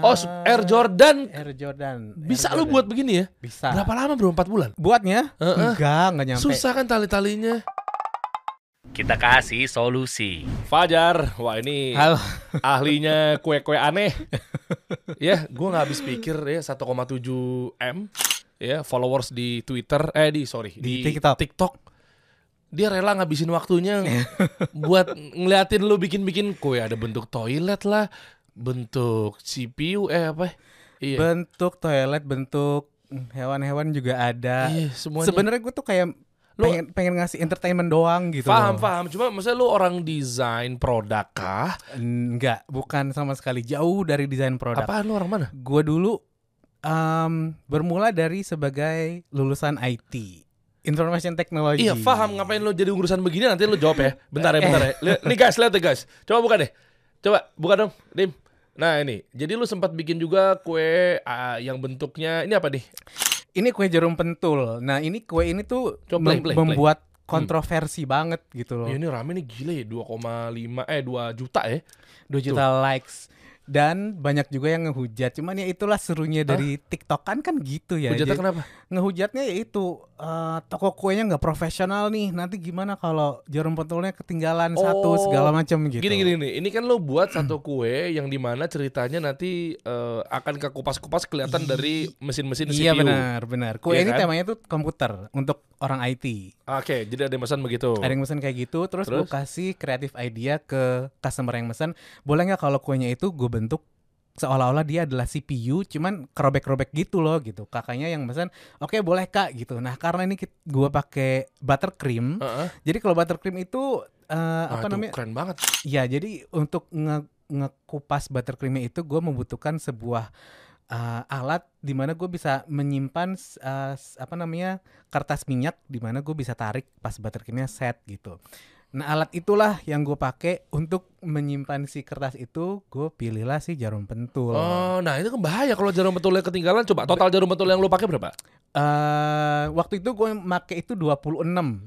Oh, Eh, Air Jordan. Air Jordan. Bisa Air lu Jordan. buat begini ya? Bisa. Berapa lama bro? 4 bulan? Buatnya? Heeh. Enggak, enggak nyampe. Susah kan tali-talinya. Kita kasih solusi. Fajar, wah ini Halo. ahlinya kue-kue aneh. ya, gua nggak habis pikir ya 1,7 m ya followers di Twitter eh di sorry Di TikTok. Dia rela ngabisin waktunya buat ngeliatin lu bikin-bikin kue ada bentuk toilet lah, bentuk CPU eh apa? Iya. Bentuk toilet, bentuk hewan-hewan juga ada. Iya, semuanya. Sebenarnya gue tuh kayak Lu- pengen pengen ngasih entertainment doang gitu. Paham, loh. paham. Cuma maksudnya lu orang desain produk kah? Enggak, bukan sama sekali jauh dari desain produk. Apaan lu orang mana? Gue dulu em, bermula dari sebagai lulusan IT, Information Technology. Iya, paham ngapain lu jadi urusan begini nanti lu jawab ya. Bentar ya, bentar ya. Lihat- Nih guys, lihat deh guys. Coba buka deh. Coba buka dong, Dim. Nah ini, jadi lu sempat bikin juga kue ah, yang bentuknya ini apa nih? Ini kue jarum pentul. Nah, ini kue ini tuh Coba play, mem- play, play. membuat kontroversi banget gitu loh. Ya, ini rame nih gila ya 2,5 eh 2 juta ya. 2 juta likes dan banyak juga yang ngehujat. Cuman ya itulah serunya dari TikTok kan kan gitu ya. Hujatnya Jadi- kenapa? ngehujatnya ya itu eh, toko kuenya nggak profesional nih. Nanti gimana kalau jarum pentulnya ketinggalan satu Oh, segala macam gitu. Gini gini nih, ini kan lo buat satu kue yang di mana ceritanya nanti eh, akan ke kupas-kupas kelihatan dari mesin-mesin CPU. Iya benar benar. Kue Iya ini kan? temanya tuh komputer untuk orang IT. Oke, jadi ada yang pesan begitu. Ada yang mesen kayak gitu, terus, gue Terus? kasih kreatif idea ke customer yang mesen. Boleh nggak kalau kuenya itu gue bentuk seolah-olah dia adalah CPU, cuman kerobek-kerobek gitu loh gitu. Kakaknya yang mesen, oke boleh kak gitu. Nah karena ini gue pakai buttercream, Heeh. jadi kalau buttercream itu eh, Nah, apa itu namanya? keren banget. Ya jadi untuk nge ngekupas buttercreamnya itu gue membutuhkan sebuah uh, alat di mana gue bisa menyimpan uh, apa namanya kertas minyak di mana gue bisa tarik pas buttercreamnya set gitu. Nah alat itulah yang gue pakai untuk menyimpan si kertas itu. Gue pilihlah si jarum pentul. Oh, nah itu kan bahaya kalau jarum betulnya ketinggalan. Coba total jarum betul yang lo pakai berapa? Eh, waktu itu gue make itu 26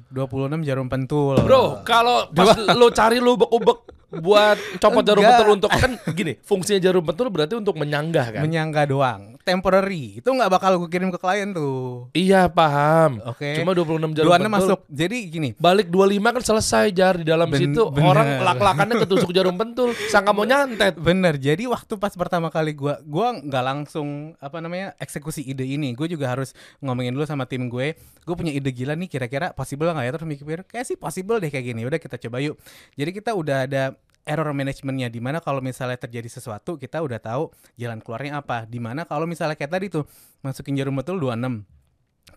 26 jarum pentul. Bro, kalau pas lo cari lo ubek-ubek buat copot jarum Enggak. betul untuk kan gini, fungsinya jarum betul berarti untuk menyanggah kan? Menyangga doang, temporary. Itu nggak bakal gue kirim ke klien tuh. iya, paham. Oke. Cuma 26 jarum 26 betul. masuk. Jadi gini, Balik 25 kan selesai jar di dalam Ben- situ bener. orang lak-lakannya ketusuk jarum pentul, sangka mau nyantet. Bener, jadi waktu pas pertama kali gua gua nggak langsung apa namanya eksekusi ide ini. Gue juga harus ngomongin dulu sama tim gue. Gue punya ide gila nih, kira-kira possible nggak ya? Terus mikir, kayak sih possible deh kayak gini. Udah kita coba yuk. Jadi kita udah ada error managementnya di mana kalau misalnya terjadi sesuatu kita udah tahu jalan keluarnya apa. Di mana kalau misalnya kayak tadi tuh masukin jarum betul 26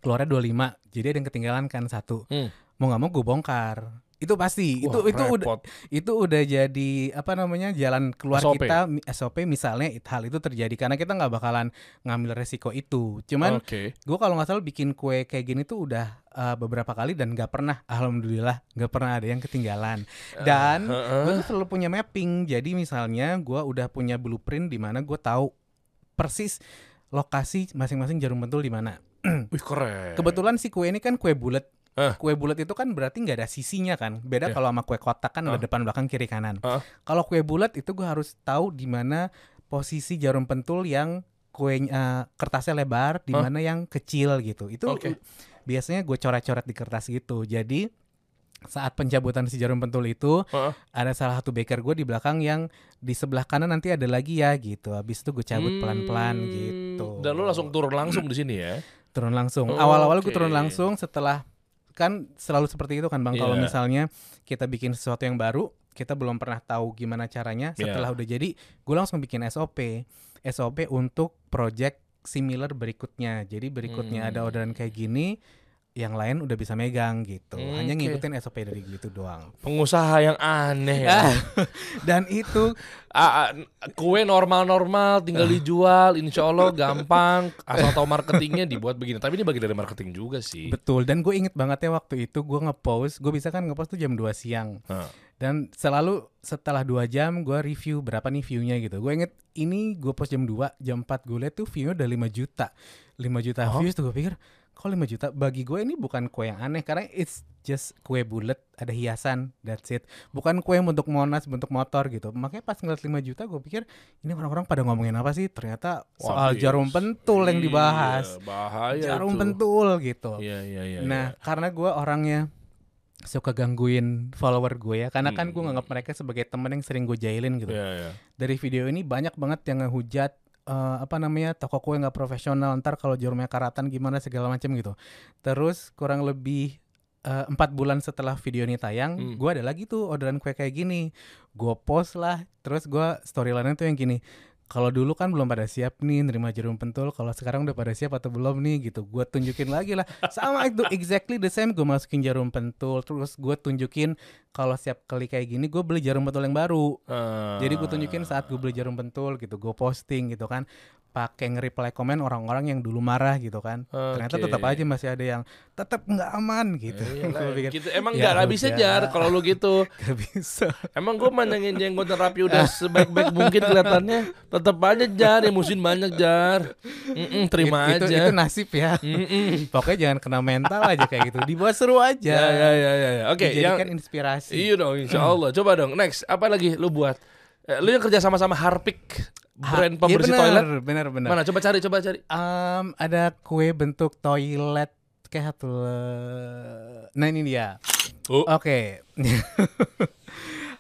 keluarnya 25 jadi ada yang ketinggalan kan satu Hmm. mau nggak mau gue bongkar itu pasti itu Wah, itu udah repot. itu udah jadi apa namanya jalan keluar SOP. kita SOP misalnya hal itu terjadi karena kita nggak bakalan ngambil resiko itu cuman Oke. gue kalau nggak salah bikin kue kayak gini tuh udah uh, beberapa kali dan nggak pernah alhamdulillah nggak pernah ada yang ketinggalan dan Heeh. gue tuh selalu punya mapping jadi misalnya gue udah punya blueprint di mana gue tahu persis lokasi masing-masing jarum pentul di mana Wih keren. Kebetulan si kue ini kan kue bulat. Eh. Kue bulat itu kan berarti nggak ada sisinya kan. Beda Iya. kalau sama kue kotak kan ada Ah. depan belakang kiri kanan. Ah. Kalau kue bulat itu gue harus tahu di mana posisi jarum pentul yang kue eh, kertasnya lebar, di mana yang kecil gitu. Itu Oke. biasanya gue coret-coret di kertas gitu. Jadi saat pencabutan si jarum pentul itu Heeh. ada salah satu baker gue di belakang yang di sebelah kanan nanti ada lagi ya gitu. Habis itu gue cabut Hmm, pelan-pelan gitu. Dan lo langsung turun langsung di sini ya. turun langsung. Oh, Awal-awal gue oke. turun langsung setelah kan selalu seperti itu kan bang. Kalau Iya. misalnya kita bikin sesuatu yang baru, kita belum pernah tahu gimana caranya. Iya. Setelah udah jadi, gue langsung bikin SOP, SOP untuk project similar berikutnya. Jadi berikutnya Hmm. ada orderan kayak gini, yang lain udah bisa megang gitu. Hmm, Hanya ngikutin SOP dari gitu doang. Pengusaha yang aneh ya. Ah, Dan itu Ah, ah, kue normal-normal tinggal dijual, insya Allah gampang. Asal tahu marketingnya dibuat begini. Tapi ini bagian dari marketing juga sih. betul. Dan gue inget banget ya waktu itu gue ngepost, gue bisa kan ngepost tuh jam 2 siang. Hah. Dan selalu setelah dua jam gue review berapa nih view-nya gitu. Gue inget ini gue post jam 2, jam 4 gue liat tuh view-nya udah 5 juta. 5 juta Oh. views tuh gue pikir kok 5 juta bagi gue ini bukan kue yang aneh karena it's just kue bulat ada hiasan that's it bukan kue yang bentuk monas bentuk motor gitu makanya pas ngeliat 5 juta gue pikir ini orang-orang pada ngomongin apa sih ternyata soal Wabis. jarum pentul yang dibahas Iya, bahaya jarum tuh. pentul gitu Iya, iya, iya. nah iya. karena gue orangnya suka gangguin follower gue ya karena kan gue Hmm. nganggap mereka sebagai temen yang sering gue jailin gitu Iya, iya. dari video ini banyak banget yang ngehujat eh, apa namanya toko kue nggak profesional ntar kalau jarumnya karatan gimana segala macam gitu. Terus kurang lebih eh, empat bulan setelah video ini tayang Hmm. gue ada lagi tuh orderan kue kayak gini. Gue post lah terus gue storyline tuh yang gini kalau dulu kan belum pada siap nih nerima jarum pentul. Kalau sekarang udah pada siap atau belum nih gitu. Gue tunjukin lagi lah. Sama itu exactly the same. Gue masukin jarum pentul terus gue tunjukin kalau siap kali kayak gini gue beli jarum pentul yang baru. Ah. jadi gue tunjukin saat gue beli jarum pentul gitu, gue posting gitu kan, pakai nge-reply komen orang-orang yang dulu marah gitu kan. Ternyata Oke. tetap aja masih ada yang tetap nggak aman gitu. Lah, Gua pikir, gitu. Emang ya nggak nggak bisa jar kalau lu gitu. Gak bisa. Emang gue mandangin jenggot rapi udah sebaik-baik mungkin kelihatannya. Tetap aja jar, emosin banyak jar. Mm-mm, terima itu, aja. Itu nasib ya. Pokoknya jangan kena mental aja kayak gitu. Dibuat seru aja. Ya ya ya ya. ya. Oke, yang Dijadikan inspirasi. iya dong, insya Allah. Coba dong, next apa lagi lu buat? Eh, lu yang kerja sama-sama Harpic, brand Ha- pembersih iya bener, toilet. Bener bener. Mana? Coba cari, coba cari. Em, ada kue bentuk toilet kayak satu. le- Nah ini dia. Oh. Oke.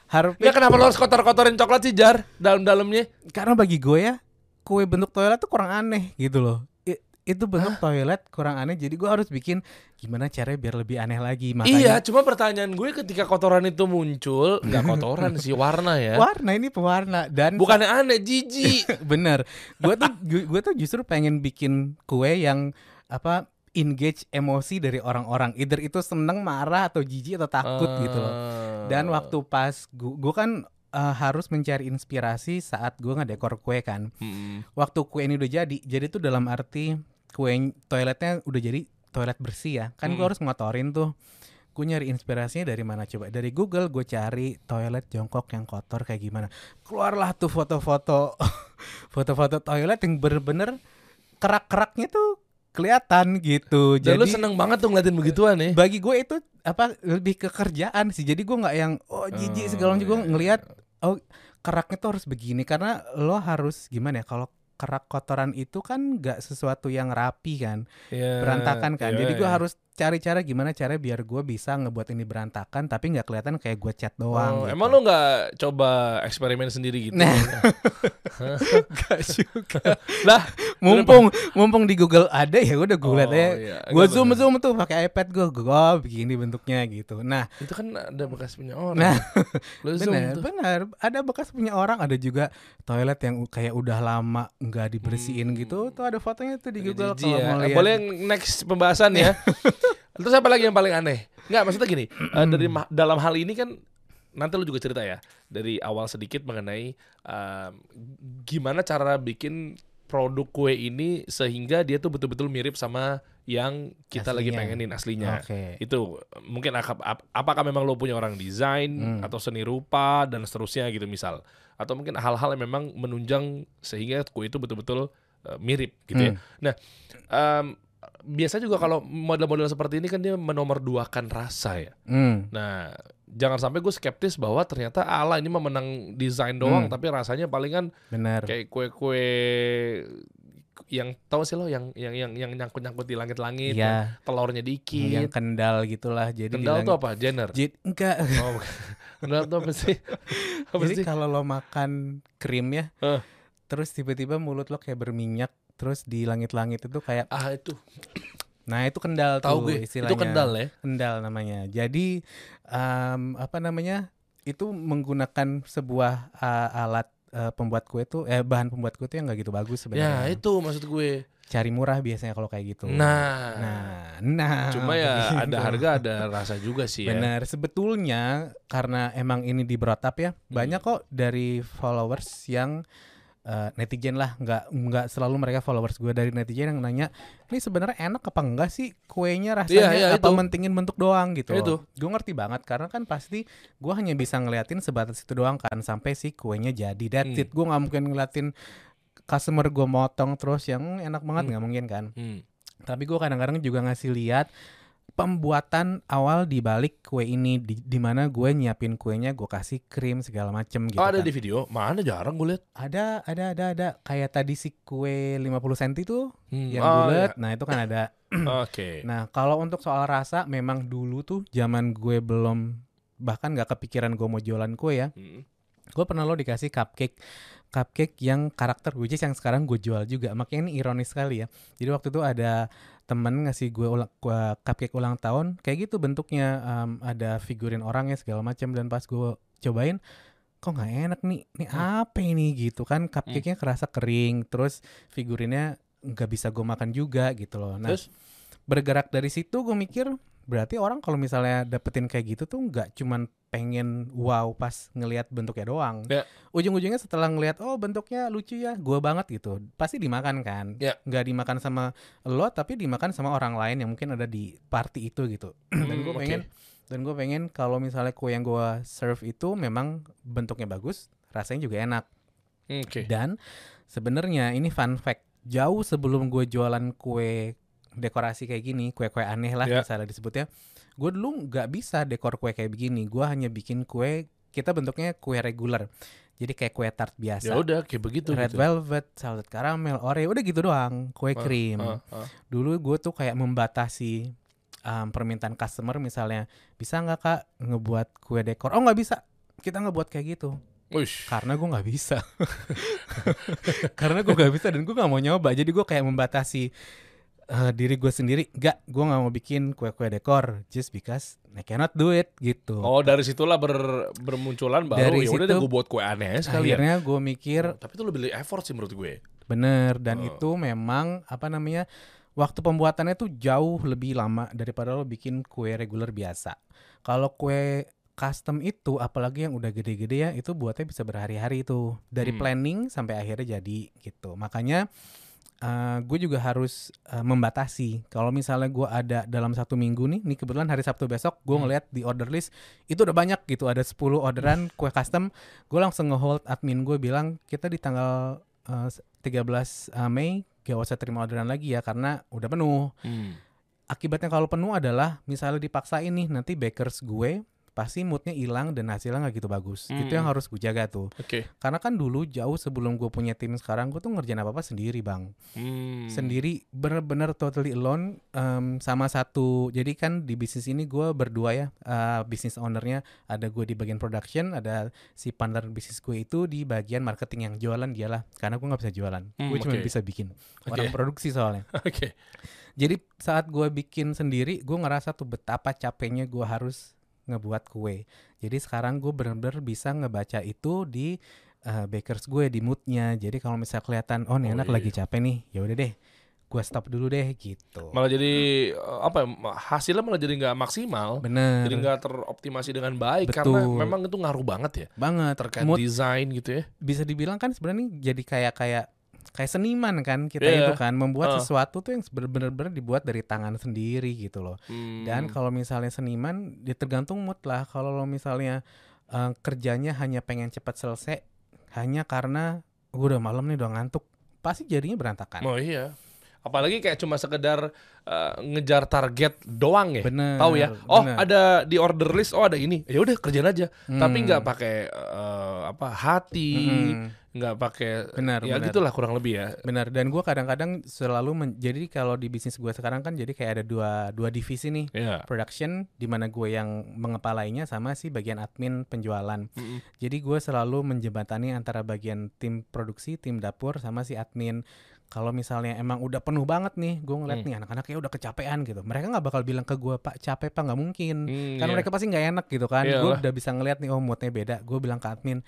Harpic Ya kenapa lu harus kotor-kotorin coklat sih jar dalam-dalamnya? karena bagi gue ya kue bentuk toilet tuh kurang aneh gitu loh itu bentuk toilet kurang aneh jadi gue harus bikin gimana caranya biar lebih aneh lagi Iya, makanya cuma pertanyaan gue ketika kotoran itu muncul, nggak kotoran sih warna ya. warna ini pewarna dan Bukannya aneh, jijik. bener gue tuh gue tuh justru pengen bikin kue yang apa engage emosi dari orang-orang either itu seneng marah atau jijik atau takut gitu loh dan Ah. waktu pas gue kan eh, harus mencari inspirasi saat gue ngedekor kue kan Mm-mm. waktu kue ini udah jadi jadi tuh dalam arti kue toiletnya udah jadi toilet bersih ya. Kan gue Mm. harus ngotorin tuh. Gue nyari inspirasinya dari mana coba? Dari Google gue cari toilet jongkok yang kotor kayak gimana. Keluarlah tuh foto-foto foto-foto toilet yang bener-bener kerak-keraknya tuh kelihatan gitu. Dan jadi lu seneng banget tuh ngeliatin begituan ya. bagi gue itu apa lebih ke kerjaan sih. Jadi gue nggak yang oh jijik Oh, segala macam. Gue iya, ngelihat oh keraknya tuh harus begini. Karena lo harus gimana ya kalau kerak kotoran itu kan nggak sesuatu yang rapi kan Iya, berantakan kan iya, jadi gue iya. harus cari cara gimana cara biar gue bisa ngebuat ini berantakan tapi nggak kelihatan kayak gue cat doang Oh, gitu. Emang lu nggak coba eksperimen sendiri gitu? Nah. Gak juga lah, mumpung mumpung di Google ada ya udah gue Oh, liat ya iya. gue zoom bener. zoom tuh pakai iPad gue gue oh, begini bentuknya gitu nah itu kan ada bekas punya orang. Nah, lu zoom benar tuh. benar ada bekas punya orang ada juga toilet yang kayak udah lama nggak dibersihin Hmm. gitu tuh ada fotonya tuh di Google kalau ya. mau lihat Boleh next pembahasan ya. Terus apa lagi yang paling aneh? Enggak, maksudnya gini, eh, dari dalam hal ini kan nanti lu juga cerita ya dari awal sedikit mengenai em, gimana cara bikin produk kue ini sehingga dia tuh betul-betul mirip sama yang kita lagi Aslinya. pengenin aslinya. Oke. Itu mungkin ap- apakah memang lo punya orang desain Hmm. atau seni rupa dan seterusnya gitu misal atau mungkin hal-hal yang memang menunjang sehingga kue itu betul-betul eh, mirip gitu ya. Hmm. Nah, em, biasa juga kalau model-model seperti ini kan dia menomorduakan rasa ya. Hmm. Nah, jangan sampai gue skeptis bahwa ternyata ala ini mah menang desain doang Hmm. tapi rasanya palingan benar kayak kue-kue yang tahu sih lo yang yang yang yang nyangkut-nyangkut di langit-langit, yang ya telurnya yang dikit. kendal gitulah jadi Kendal tuh apa? Jenner. Jid, enggak Oh. Kendal tuh apa sih? Apa jadi kalau lo makan krim ya Eh. terus tiba-tiba mulut lo kayak berminyak terus di langit-langit itu kayak Ah itu. nah itu kendal Tahu tuh gue. istilahnya Itu kendal ya. kendal namanya. Jadi em, apa namanya? Itu menggunakan sebuah uh, alat uh, pembuat kue tuh eh bahan pembuat kue tuh yang nggak gitu bagus Ya, sebenarnya. itu maksud gue. Cari murah biasanya kalau kayak gitu. Nah. Nah, nah. Cuma ya begitu. ada harga ada rasa juga sih ya. Benar, sebetulnya karena emang ini di up ya, Hmm. banyak kok dari followers yang uh, netizen lah, nggak nggak selalu mereka followers gue dari netizen yang nanya, ini sebenarnya enak apa enggak sih kuenya rasanya Iya, iya, apa itu. mentingin bentuk doang gitu. Itu. Gue ngerti banget karena kan pasti gue hanya bisa ngeliatin sebatas itu doang kan sampai si kuenya jadi. That's Hmm. it. Gue nggak mungkin ngeliatin customer gue motong terus yang "Hmm, enak banget Hmm. nggak mungkin kan. Hmm. Tapi gue kadang-kadang juga ngasih lihat pembuatan awal di balik kue ini di, di mana gue nyiapin kuenya gue kasih krim segala macem gitu Oh, ada kan. di video? Mana jarang gue lihat. ada ada ada ada kayak tadi si kue 50 cm tuh Hmm, yang oh, bulat nah itu kan ada Oke. nah kalau untuk soal rasa memang dulu tuh zaman gue belum bahkan nggak kepikiran gue mau jualan kue ya Hmm. gue pernah lo dikasih cupcake cupcake yang karakter is yang sekarang gue jual juga. Makanya ini ironis sekali ya. Jadi waktu itu ada temen ngasih gue ulang gua cupcake ulang tahun kayak gitu bentuknya em, ada figurin orangnya segala macam. Dan pas gue cobain kok nggak enak nih? Ini apa ini? Gitu kan cupcake-nya kerasa kering terus figurinnya nggak bisa gue makan juga gitu loh. Nah Terus? bergerak dari situ gue mikir berarti orang kalau misalnya dapetin kayak gitu tuh nggak cuman pengen wow pas ngelihat bentuknya doang Ya. ujung-ujungnya setelah ngelihat oh bentuknya lucu ya gue banget gitu pasti dimakan kan Ya. nggak dimakan sama lo tapi dimakan sama orang lain yang mungkin ada di party itu gitu dan Hmm, gue oke. pengen dan gue pengen kalau misalnya kue yang gue serve itu memang bentuknya bagus rasanya juga enak Oke. dan sebenarnya ini fun fact jauh sebelum gue jualan kue dekorasi kayak gini kue-kue aneh lah Ya. misalnya disebutnya. Gue dulu nggak bisa dekor kue kayak begini. Gue hanya bikin kue kita bentuknya kue regular jadi kayak kue tart Ya biasa udah kayak begitu red gitu. velvet salted caramel oreo udah gitu doang kue Ah, krim. ah, ah. dulu gue tuh kayak membatasi um, permintaan customer misalnya bisa nggak kak ngebuat kue dekor? Oh nggak bisa. Kita ngebuat kayak gitu. Wush. karena gue nggak bisa. Karena gue nggak bisa dan gue nggak mau nyoba. Jadi gue kayak membatasi eh, diri gue sendiri nggak gue nggak mau bikin kue-kue dekor just because I cannot do it gitu Oh dari situlah ber, bermunculan baru Dari ya udah gue buat kue aneh sekali akhirnya gue mikir Tapi itu lebih effort sih menurut gue. bener dan Oh. itu memang apa namanya waktu pembuatannya tuh jauh lebih lama daripada lo bikin kue reguler biasa kalau kue custom itu apalagi yang udah gede-gede ya itu buatnya bisa berhari-hari itu dari Hmm. planning sampai akhirnya jadi gitu makanya eh, gue juga harus eh, membatasi kalau misalnya gue ada dalam satu minggu nih nih kebetulan hari Sabtu besok gue Hmm. ngeliat di order list itu udah banyak gitu ada 10 orderan kue custom gue langsung ngehold admin gue bilang kita di tanggal eh, 13 Mei gak usah terima orderan lagi ya karena udah penuh Hmm. akibatnya kalau penuh adalah misalnya dipaksain nih nanti bakers gue pasti moodnya hilang dan hasilnya nggak gitu bagus itu yang Hmm. harus gue jaga tuh Oke. karena kan dulu jauh sebelum gue punya tim sekarang gue tuh ngerjain apa apa sendiri bang Hmm. sendiri bener-bener totally alone em, sama satu jadi kan di bisnis ini gue berdua ya eh, bisnis ownernya ada gue di bagian production ada si partner bisnis gue itu di bagian marketing yang jualan dialah karena gue nggak bisa jualan Hmm, gue cuma oke. bisa bikin orang produksi soalnya Oke. jadi saat gue bikin sendiri gue ngerasa tuh betapa capeknya gue harus ngebuat kue jadi sekarang gue bener-bener bisa ngebaca itu di eh, bakers gue di moodnya jadi kalau misalnya kelihatan oh nih Oh, anak iya. lagi capek nih ya udah deh gue stop dulu deh gitu Malah jadi eh, apa ya, hasilnya malah jadi nggak maksimal. bener Jadi nggak teroptimasi dengan baik Betul. karena memang itu ngaruh banget ya banget terkait mood desain gitu ya. bisa dibilang kan sebenarnya jadi kayak kayak kayak seniman kan kita Iya. itu kan membuat Uh. sesuatu tuh yang bener-bener dibuat dari tangan sendiri gitu loh Hmm. Dan kalau misalnya seniman, ya tergantung mood lah. Kalau lo misalnya eh, kerjanya hanya pengen cepat selesai, hanya karena gue udah malam nih udah ngantuk, pasti jadinya berantakan. Oh iya. Apalagi kayak cuma sekedar eh, ngejar target doang ya. Bener. Tahu ya. Oh, bener. ada di order list. Oh, ada ini. Ya udah kerjain aja. Tapi Hmm. nggak pakai eh, apa hati, Mm-mm. Nggak pakai Benar, ya benar. gitulah kurang lebih ya. Benar. Dan gue kadang-kadang selalu men- jadi kalau di bisnis gue sekarang kan jadi kayak ada dua dua divisi nih. Ya. Production di mana gue yang mengepalainya sama si bagian admin penjualan. Mm-mm. Jadi gue selalu menjembatani antara bagian tim produksi, tim dapur sama si admin. Kalau misalnya emang udah penuh banget nih, gue ngeliat Hmm. nih anak-anaknya udah kecapean gitu. Mereka nggak bakal bilang ke gue pak capek pak nggak mungkin. Hmm, Karena iya. mereka pasti nggak enak gitu kan. Gue Iyalah. udah bisa ngeliat nih oh moodnya beda. Gue bilang ke admin,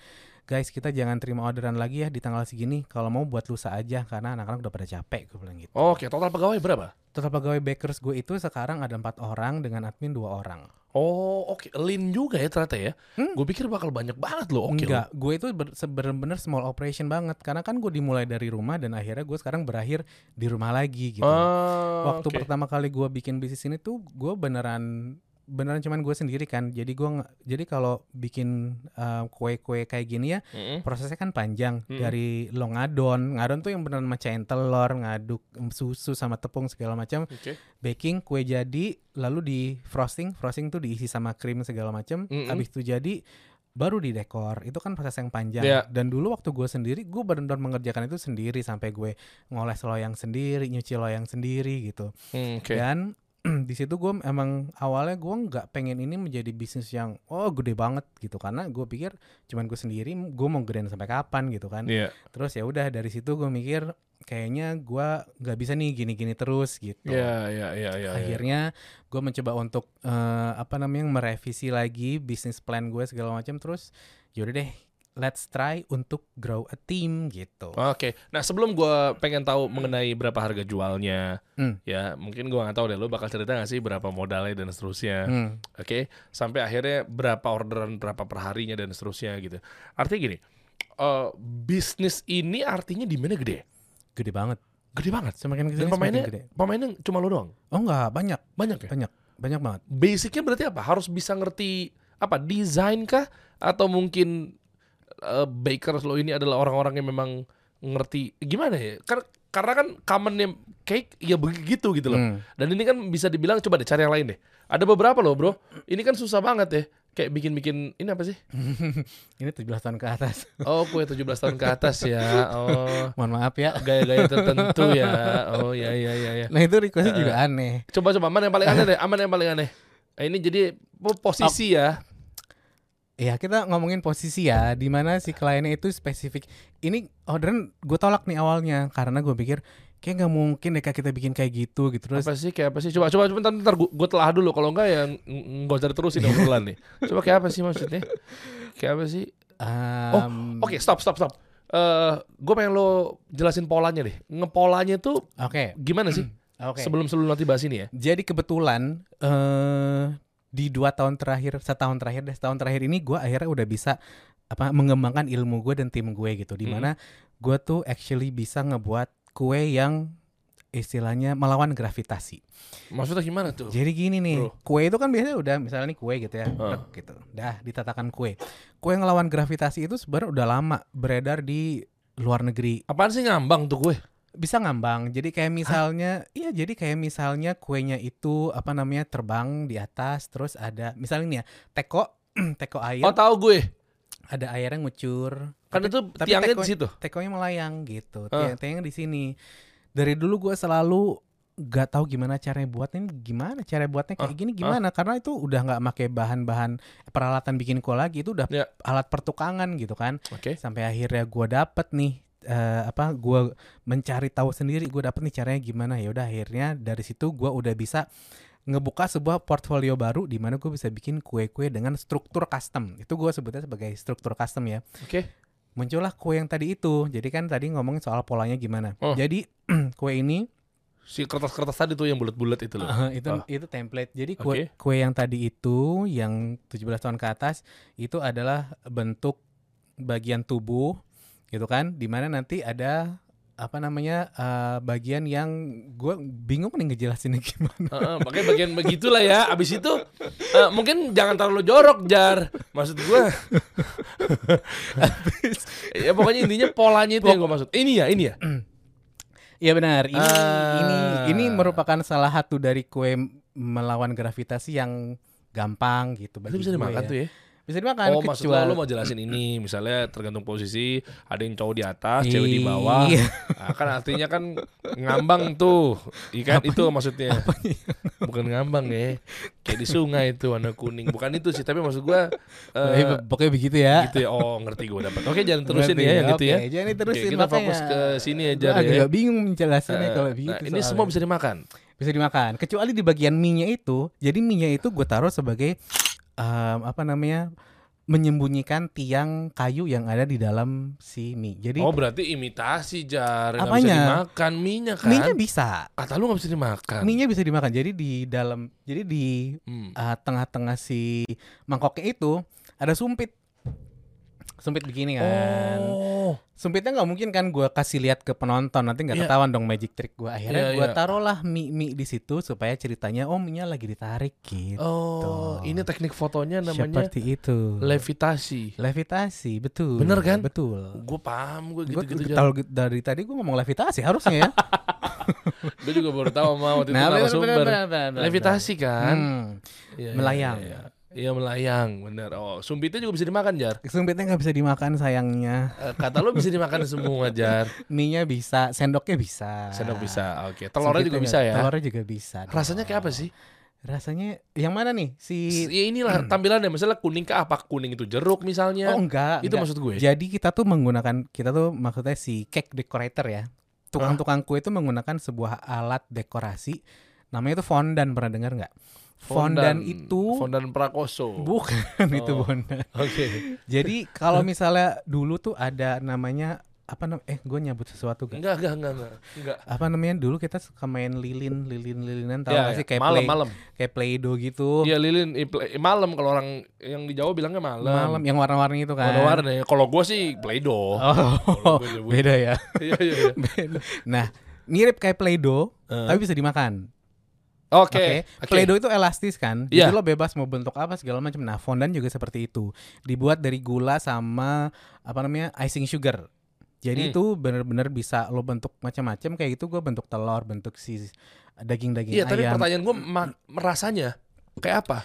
guys kita jangan terima orderan lagi ya di tanggal segini. Kalau mau buat lusa aja karena anak-anak udah pada capek. Gue bilang gitu. Oke, total pegawai berapa? Total pegawai bakers gue itu sekarang ada empat orang dengan admin dua orang. Oh, oke. Lean juga ya ternyata ya. Hmm. Gue pikir bakal banyak banget loh. Oke. Enggak, gue itu bener-bener small operation banget karena kan gue dimulai dari rumah dan akhirnya gue sekarang berakhir di rumah lagi gitu. Ah, Waktu oke. pertama kali gue bikin bisnis ini tuh gue beneran beneran cuman gue sendiri kan. Jadi gua nggak- jadi kalau bikin uh, kue-kue kayak gini ya Mm-mm. prosesnya kan panjang Mm-mm. dari lo ngadon. Ngadon tuh yang beneran mecahin telur, ngaduk susu sama tepung segala macam. Oke. Baking kue jadi lalu di frosting. Frosting tuh diisi sama krim segala macam. Mm-mm. Habis itu jadi baru di dekor. Itu kan proses yang panjang. Iya. Dan dulu waktu gue sendiri, gue benar-benar mengerjakan itu sendiri sampai gue ngoles loyang sendiri, nyuci loyang sendiri gitu. Hmm, Oke. Dan di situ gue emang awalnya gue nggak pengen ini menjadi bisnis yang oh gede banget gitu karena gue pikir cuman gue sendiri gue mau gedein sampai kapan gitu kan Iya. terus ya udah dari situ gue mikir kayaknya gue nggak bisa nih gini-gini terus gitu Iya, iya, iya, iya. iya. akhirnya gue mencoba untuk eh, apa namanya merevisi lagi bisnis plan gue segala macam terus yaudah deh let's try untuk grow a team gitu Oke, nah sebelum gua pengen tahu mengenai berapa harga jualnya, Hmm. ya mungkin gua nggak tahu deh, lo bakal cerita nggak sih berapa modalnya dan seterusnya, Hmm. oke? Sampai akhirnya berapa orderan berapa perharinya dan seterusnya gitu. Artinya gini, eh bisnis ini artinya di mana gede? gede banget Gede banget. semakin Dan semakin pemainnya, gede pemainnya cuma lo doang, oh enggak banyak banyak ya. banyak banyak banget Basicnya berarti apa? Harus bisa ngerti apa? Desain kah? Atau mungkin eh, bakers lo ini adalah orang-orang yang memang ngerti gimana ya? Kar- karena kan commonnya cake ya begitu gitu loh. Hmm. Dan ini kan bisa dibilang coba deh cari yang lain deh. Ada beberapa loh bro. Ini kan susah banget ya. Kayak bikin-bikin ini apa sih? ini 17 tahun ke atas Oh kue 17 tahun ke atas ya. Oh mohon maaf ya gaya-gaya tertentu ya. Oh ya ya ya ya. nah itu requestnya juga aneh Coba coba mana yang paling aneh deh? Aman yang paling aneh. Nah, ini jadi po- posisi ya. Ya kita ngomongin posisi ya, di mana si kliennya itu spesifik. Ini orderan gue tolak nih awalnya karena gue pikir kayak nggak mungkin deh kita bikin kayak gitu gitu. Terus. apa sih kayak apa sih? Coba coba bentar bentar gue telah dulu. Kalau enggak ya ng- nggak usah terusin obrolan nih. Coba kayak apa sih maksudnya? Kayak apa sih? Oh em, oke stop stop stop. Eh gue pengen lo jelasin polanya deh. Ngepolanya tuh Oke, gimana sih? Oke. sebelum sebelum nanti bahas ini ya. Jadi kebetulan eh di dua tahun terakhir, setahun terakhir deh, setahun terakhir ini gue akhirnya udah bisa apa mengembangkan ilmu gue dan tim gue gitu, di Hmm. mana gue tuh actually bisa ngebuat kue yang istilahnya melawan gravitasi. maksudnya gimana tuh Jadi gini nih, Bro. kue itu kan biasanya udah misalnya nih kue gitu ya, Heeh. dek gitu. Dah ditatakan kue. Kue yang ngelawan gravitasi itu sebenarnya udah lama beredar di luar negeri. apaan sih ngambang tuh gue Bisa ngambang. Jadi kayak misalnya, iya jadi kayak misalnya kuenya itu apa namanya terbang di atas, terus ada misalnya nih ya, teko, teko air, oh tahu gue ada airnya ngucur. kan Tapi- itu tapi tiangnya teko- di situ tekonya melayang gitu. Ah. Tiang tiangnya di sini. Dari dulu gue selalu gak tahu gimana caranya buatnya gimana cara buatnya kayak Ah, gini gimana karena itu udah nggak pakai bahan-bahan peralatan bikin kue lagi itu udah Ya. alat pertukangan gitu kan oke sampai akhirnya gue dapet nih eh, apa gue mencari tahu sendiri gue dapet nih caranya gimana ya udah akhirnya dari situ gue udah bisa ngebuka sebuah portfolio baru di mana gue bisa bikin kue-kue dengan struktur custom itu gue sebutnya sebagai struktur custom ya oke muncullah kue yang tadi itu. Jadi kan tadi ngomongin soal polanya gimana. Oh. Jadi kue ini si kertas-kertas tadi tuh yang bulat-bulat itu loh itu Oh. itu template. Jadi kue Oke. kue yang tadi itu yang 17 tahun ke atas itu adalah bentuk bagian tubuh gitu kan di mana nanti ada apa namanya eh, bagian yang gue bingung nih ngejelasinnya gimana. Heeh, makanya bagian begitulah ya. Abis itu eh, mungkin jangan terlalu jorok jar. Maksud gue. ya pokoknya intinya polanya itu yang gue maksud. Ini ya, ini ya. Iya benar. Ini Ah. ini ini merupakan salah satu dari kue melawan gravitasi yang gampang gitu Itu bagi bisa gue dimakan ya. tuh ya. Bisa dimakan Oh maksud lo, lo mau jelasin ini Misalnya tergantung posisi Ada yang cowok di atas Cewek di bawah Iya. nah, Kan artinya kan Ngambang tuh Ikan itu maksudnya Bukan ngambang ya Kayak di sungai itu warna kuning Bukan itu sih Tapi maksud gua eh, pokoknya begitu ya. Gitu ya Oh ngerti gue dapat Oke jangan terusin Berarti ya Yang gitu ya Oke, jangan diterusin Oke, kita makanya. fokus ke sini aja Gua deh. agak bingung menjelasinnya Eh, kalau nah, begitu. Ini soalnya. semua bisa dimakan bisa dimakan. Kecuali di bagian mie-nya itu. Jadi mie-nya itu gue taruh sebagai em, apa namanya? menyembunyikan tiang kayu yang ada di dalam si mie. Jadi Oh berarti imitasi jar Nggak bisa dimakan Mie-nya kan mie-nya bisa. Kata lu gak bisa dimakan Mie-nya bisa dimakan. Jadi di dalam jadi di Hmm. eh, tengah-tengah si mangkoknya itu ada sumpit. Sempit begini kan. Oh. Sumpitnya nggak mungkin kan gue kasih lihat ke penonton nanti nggak Iya. ketahuan dong magic trick gue. Akhirnya Iya, gue iya. taruhlah mie mie di situ supaya ceritanya oh mie lagi ditarik gitu. Oh, ini teknik fotonya namanya Seperti itu. levitasi. levitasi, betul. Bener kan? Betul. Gue paham gue gitu-gitu. Kalau gitu- dari tadi gue ngomong levitasi harusnya ya. Gue juga baru tahu sama waktu itu Nah, narasumber. Levitasi kan? Hmm. Iya, iya, Melayang. Iya, iya. Iya, melayang, bener. Oh, sumpitnya juga bisa dimakan, Jar. Sumpitnya nggak bisa dimakan sayangnya. Eh, Kata lo bisa dimakan semua, Jar. Mie-nya bisa, sendoknya bisa. Sendok bisa. Oke, telurnya juga Sumpitnya bisa nggak- ya. Telurnya juga bisa. Rasanya kayak apa dong. sih? Rasanya yang mana nih? Si Ya inilah tampilannya, misalnya kuning ke apa? Kuning itu jeruk misalnya. Oh enggak, itu enggak. maksud gue. Jadi kita tuh menggunakan kita tuh maksudnya si cake decorator ya. Tukang-tukang kue itu menggunakan sebuah alat dekorasi namanya itu fondant pernah dengar nggak? Fondant itu fondant prakoso. bukan itu Oh. fondant. Oke. Jadi kalau misalnya dulu tuh ada namanya apa nam eh gue nyebut sesuatu gak? Enggak, enggak, enggak, enggak. Enggak. Apa namanya dulu kita suka main lilin, lilin, lilinan tahu Ya, nggak sih ya. kayak malam, play, malam. kayak play-doh gitu. Iya, lilin malam kalau orang yang di Jawa bilangnya malam. Malam yang warna-warni itu kan. Warna-warni. Kalau gue sih Play-Doh. Oh, nyebut. beda ya. Iya, iya, iya. Nah, mirip kayak Play-Doh, Eh. tapi bisa dimakan. Oke. Oke. oke. Play-Doh itu elastis kan. Iya. Jadi lo bebas mau bentuk apa segala macam. Nah, fondant juga seperti itu. Dibuat dari gula sama apa namanya? icing sugar. Hmm. Jadi itu bener-bener bisa lo bentuk macam-macam kayak gitu gue bentuk telur, bentuk si daging-daging Iya, tapi ayam. pertanyaan gue rasanya kayak apa?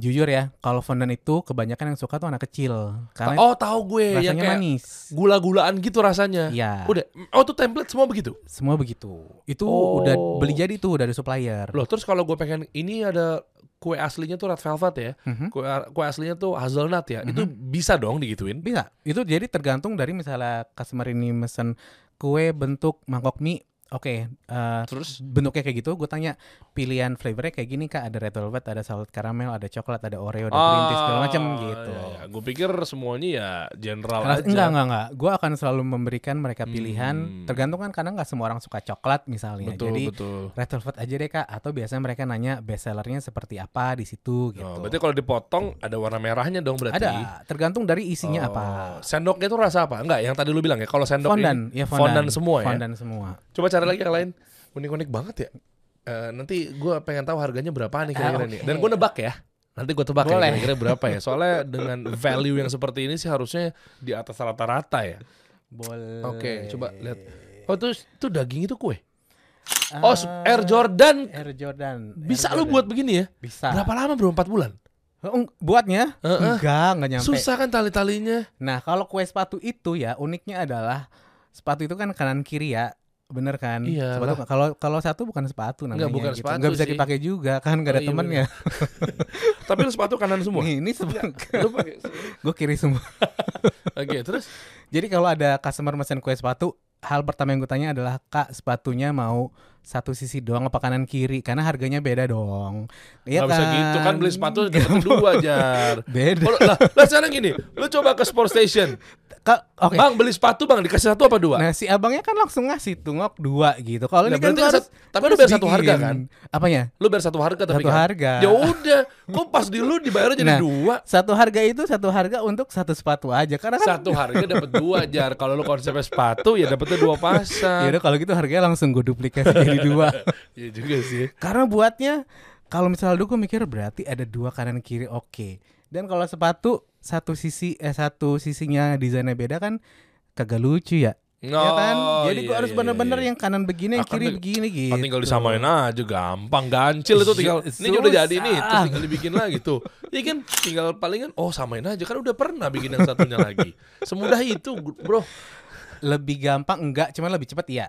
Jujur ya, kalau fondant itu kebanyakan yang suka tuh anak kecil. Karena oh, tahu gue yang rasanya kayak manis. gula-gulaan gitu rasanya. Iya. Udah. Oh, tuh template semua begitu. Semua begitu. Itu Oh. udah beli jadi tuh dari supplier. Loh, terus kalau gue pengen ini ada kue aslinya tuh red velvet ya. Mhm. Kue, kue aslinya tuh hazelnut ya. Itu bisa dong digituin. Bisa. Itu jadi tergantung dari misalnya customer ini mesen kue bentuk mangkok mie. Oke, eh, Terus bentuknya kayak gitu, gue tanya pilihan flavornya kayak gini kak, ada red velvet, ada salted caramel, ada coklat, ada oreo, ada green tea segala macam gitu. Gue Ah, pikir semuanya ya general Ras- aja. enggak enggak enggak, gue akan selalu memberikan mereka pilihan, Hmm. tergantung kan karena nggak semua orang suka coklat misalnya, Betul, jadi betul. red velvet aja deh kak, atau biasanya mereka nanya best sellernya seperti apa di situ gitu. Oh, berarti kalau dipotong ada warna merahnya dong berarti. ada, tergantung dari isinya Oh, apa. Sendoknya tuh rasa apa? Enggak, yang tadi lu bilang ya. Kalau sendok Fondant, ini ya fondant, fondant semua ya. Fondant semua. Coba cari lagi yang lain. Unik-unik banget ya. Eh, nanti gue pengen tahu harganya berapa nih kira-kira Ah, nih. Dan gue nebak ya. Nanti gue tebak ya Boleh. kira-kira berapa ya. Soalnya dengan value yang seperti ini sih harusnya di atas rata-rata ya. Boleh. Oke, coba lihat. Oh, terus itu daging itu kue. Ah, Oh, Air Jordan. Air Jordan. Bisa Air lu Jordan. buat begini ya? Bisa. Berapa lama bro? 4 bulan? Buatnya? Heeh. Enggak, enggak nyampe. Susah kan tali-talinya? Nah, kalau kue sepatu itu ya uniknya adalah sepatu itu kan kanan kiri ya. Bener kan? Iya Sepatu kalau kalau satu bukan sepatu namanya Enggak, bukan gitu. sepatu Enggak bisa sih. dipakai juga kan enggak ada Oh, iya, temennya. Tapi lu sepatu kanan semua. Nih, ini sepatu gue kiri semua. Oke, terus Jadi kalau ada customer mesen kue sepatu, hal pertama yang gue tanya adalah kak sepatunya mau satu sisi doang apa kanan kiri karena harganya beda dong. Iya Nggak bisa gitu kan beli sepatu dapat dua jar. Beda. Oh, lah, lah sekarang gini, lu coba ke Sport Station. Ka- Oke. Bang beli sepatu bang dikasih satu apa dua? Nah si abangnya kan langsung ngasih tungok dua gitu. Kalau Nah, ini kan harus, tapi lu bayar satu harga kan? Apanya? Lu bayar satu harga tapi Satu kan? harga. Ya udah, kok pas di lu dibayar jadi Nah, dua. Satu harga itu satu harga untuk satu sepatu aja karena kan Satu harga dapat dua jar. Kalau lu konsepnya sepatu ya dapetnya dua ya pasang. udah kalau gitu harganya langsung gue duplikasi jadi dua. Iya juga sih. Karena buatnya kalau misalnya dulu gue mikir berarti ada dua kanan kiri oke. Dan kalau sepatu satu sisi eh satu sisinya desainnya beda kan kagak lucu ya. ya kan? Jadi iya, gue harus iya, bener-bener iya. yang kanan begini, yang kan kiri begini gitu. Ah, tinggal disamain aja gampang gancil itu tinggal Su- ini udah jadi nih terus tinggal dibikin lagi tuh ya kan tinggal palingan oh samain aja kan udah pernah bikin yang satunya lagi semudah itu bro Lebih gampang enggak, cuma lebih cepat iya.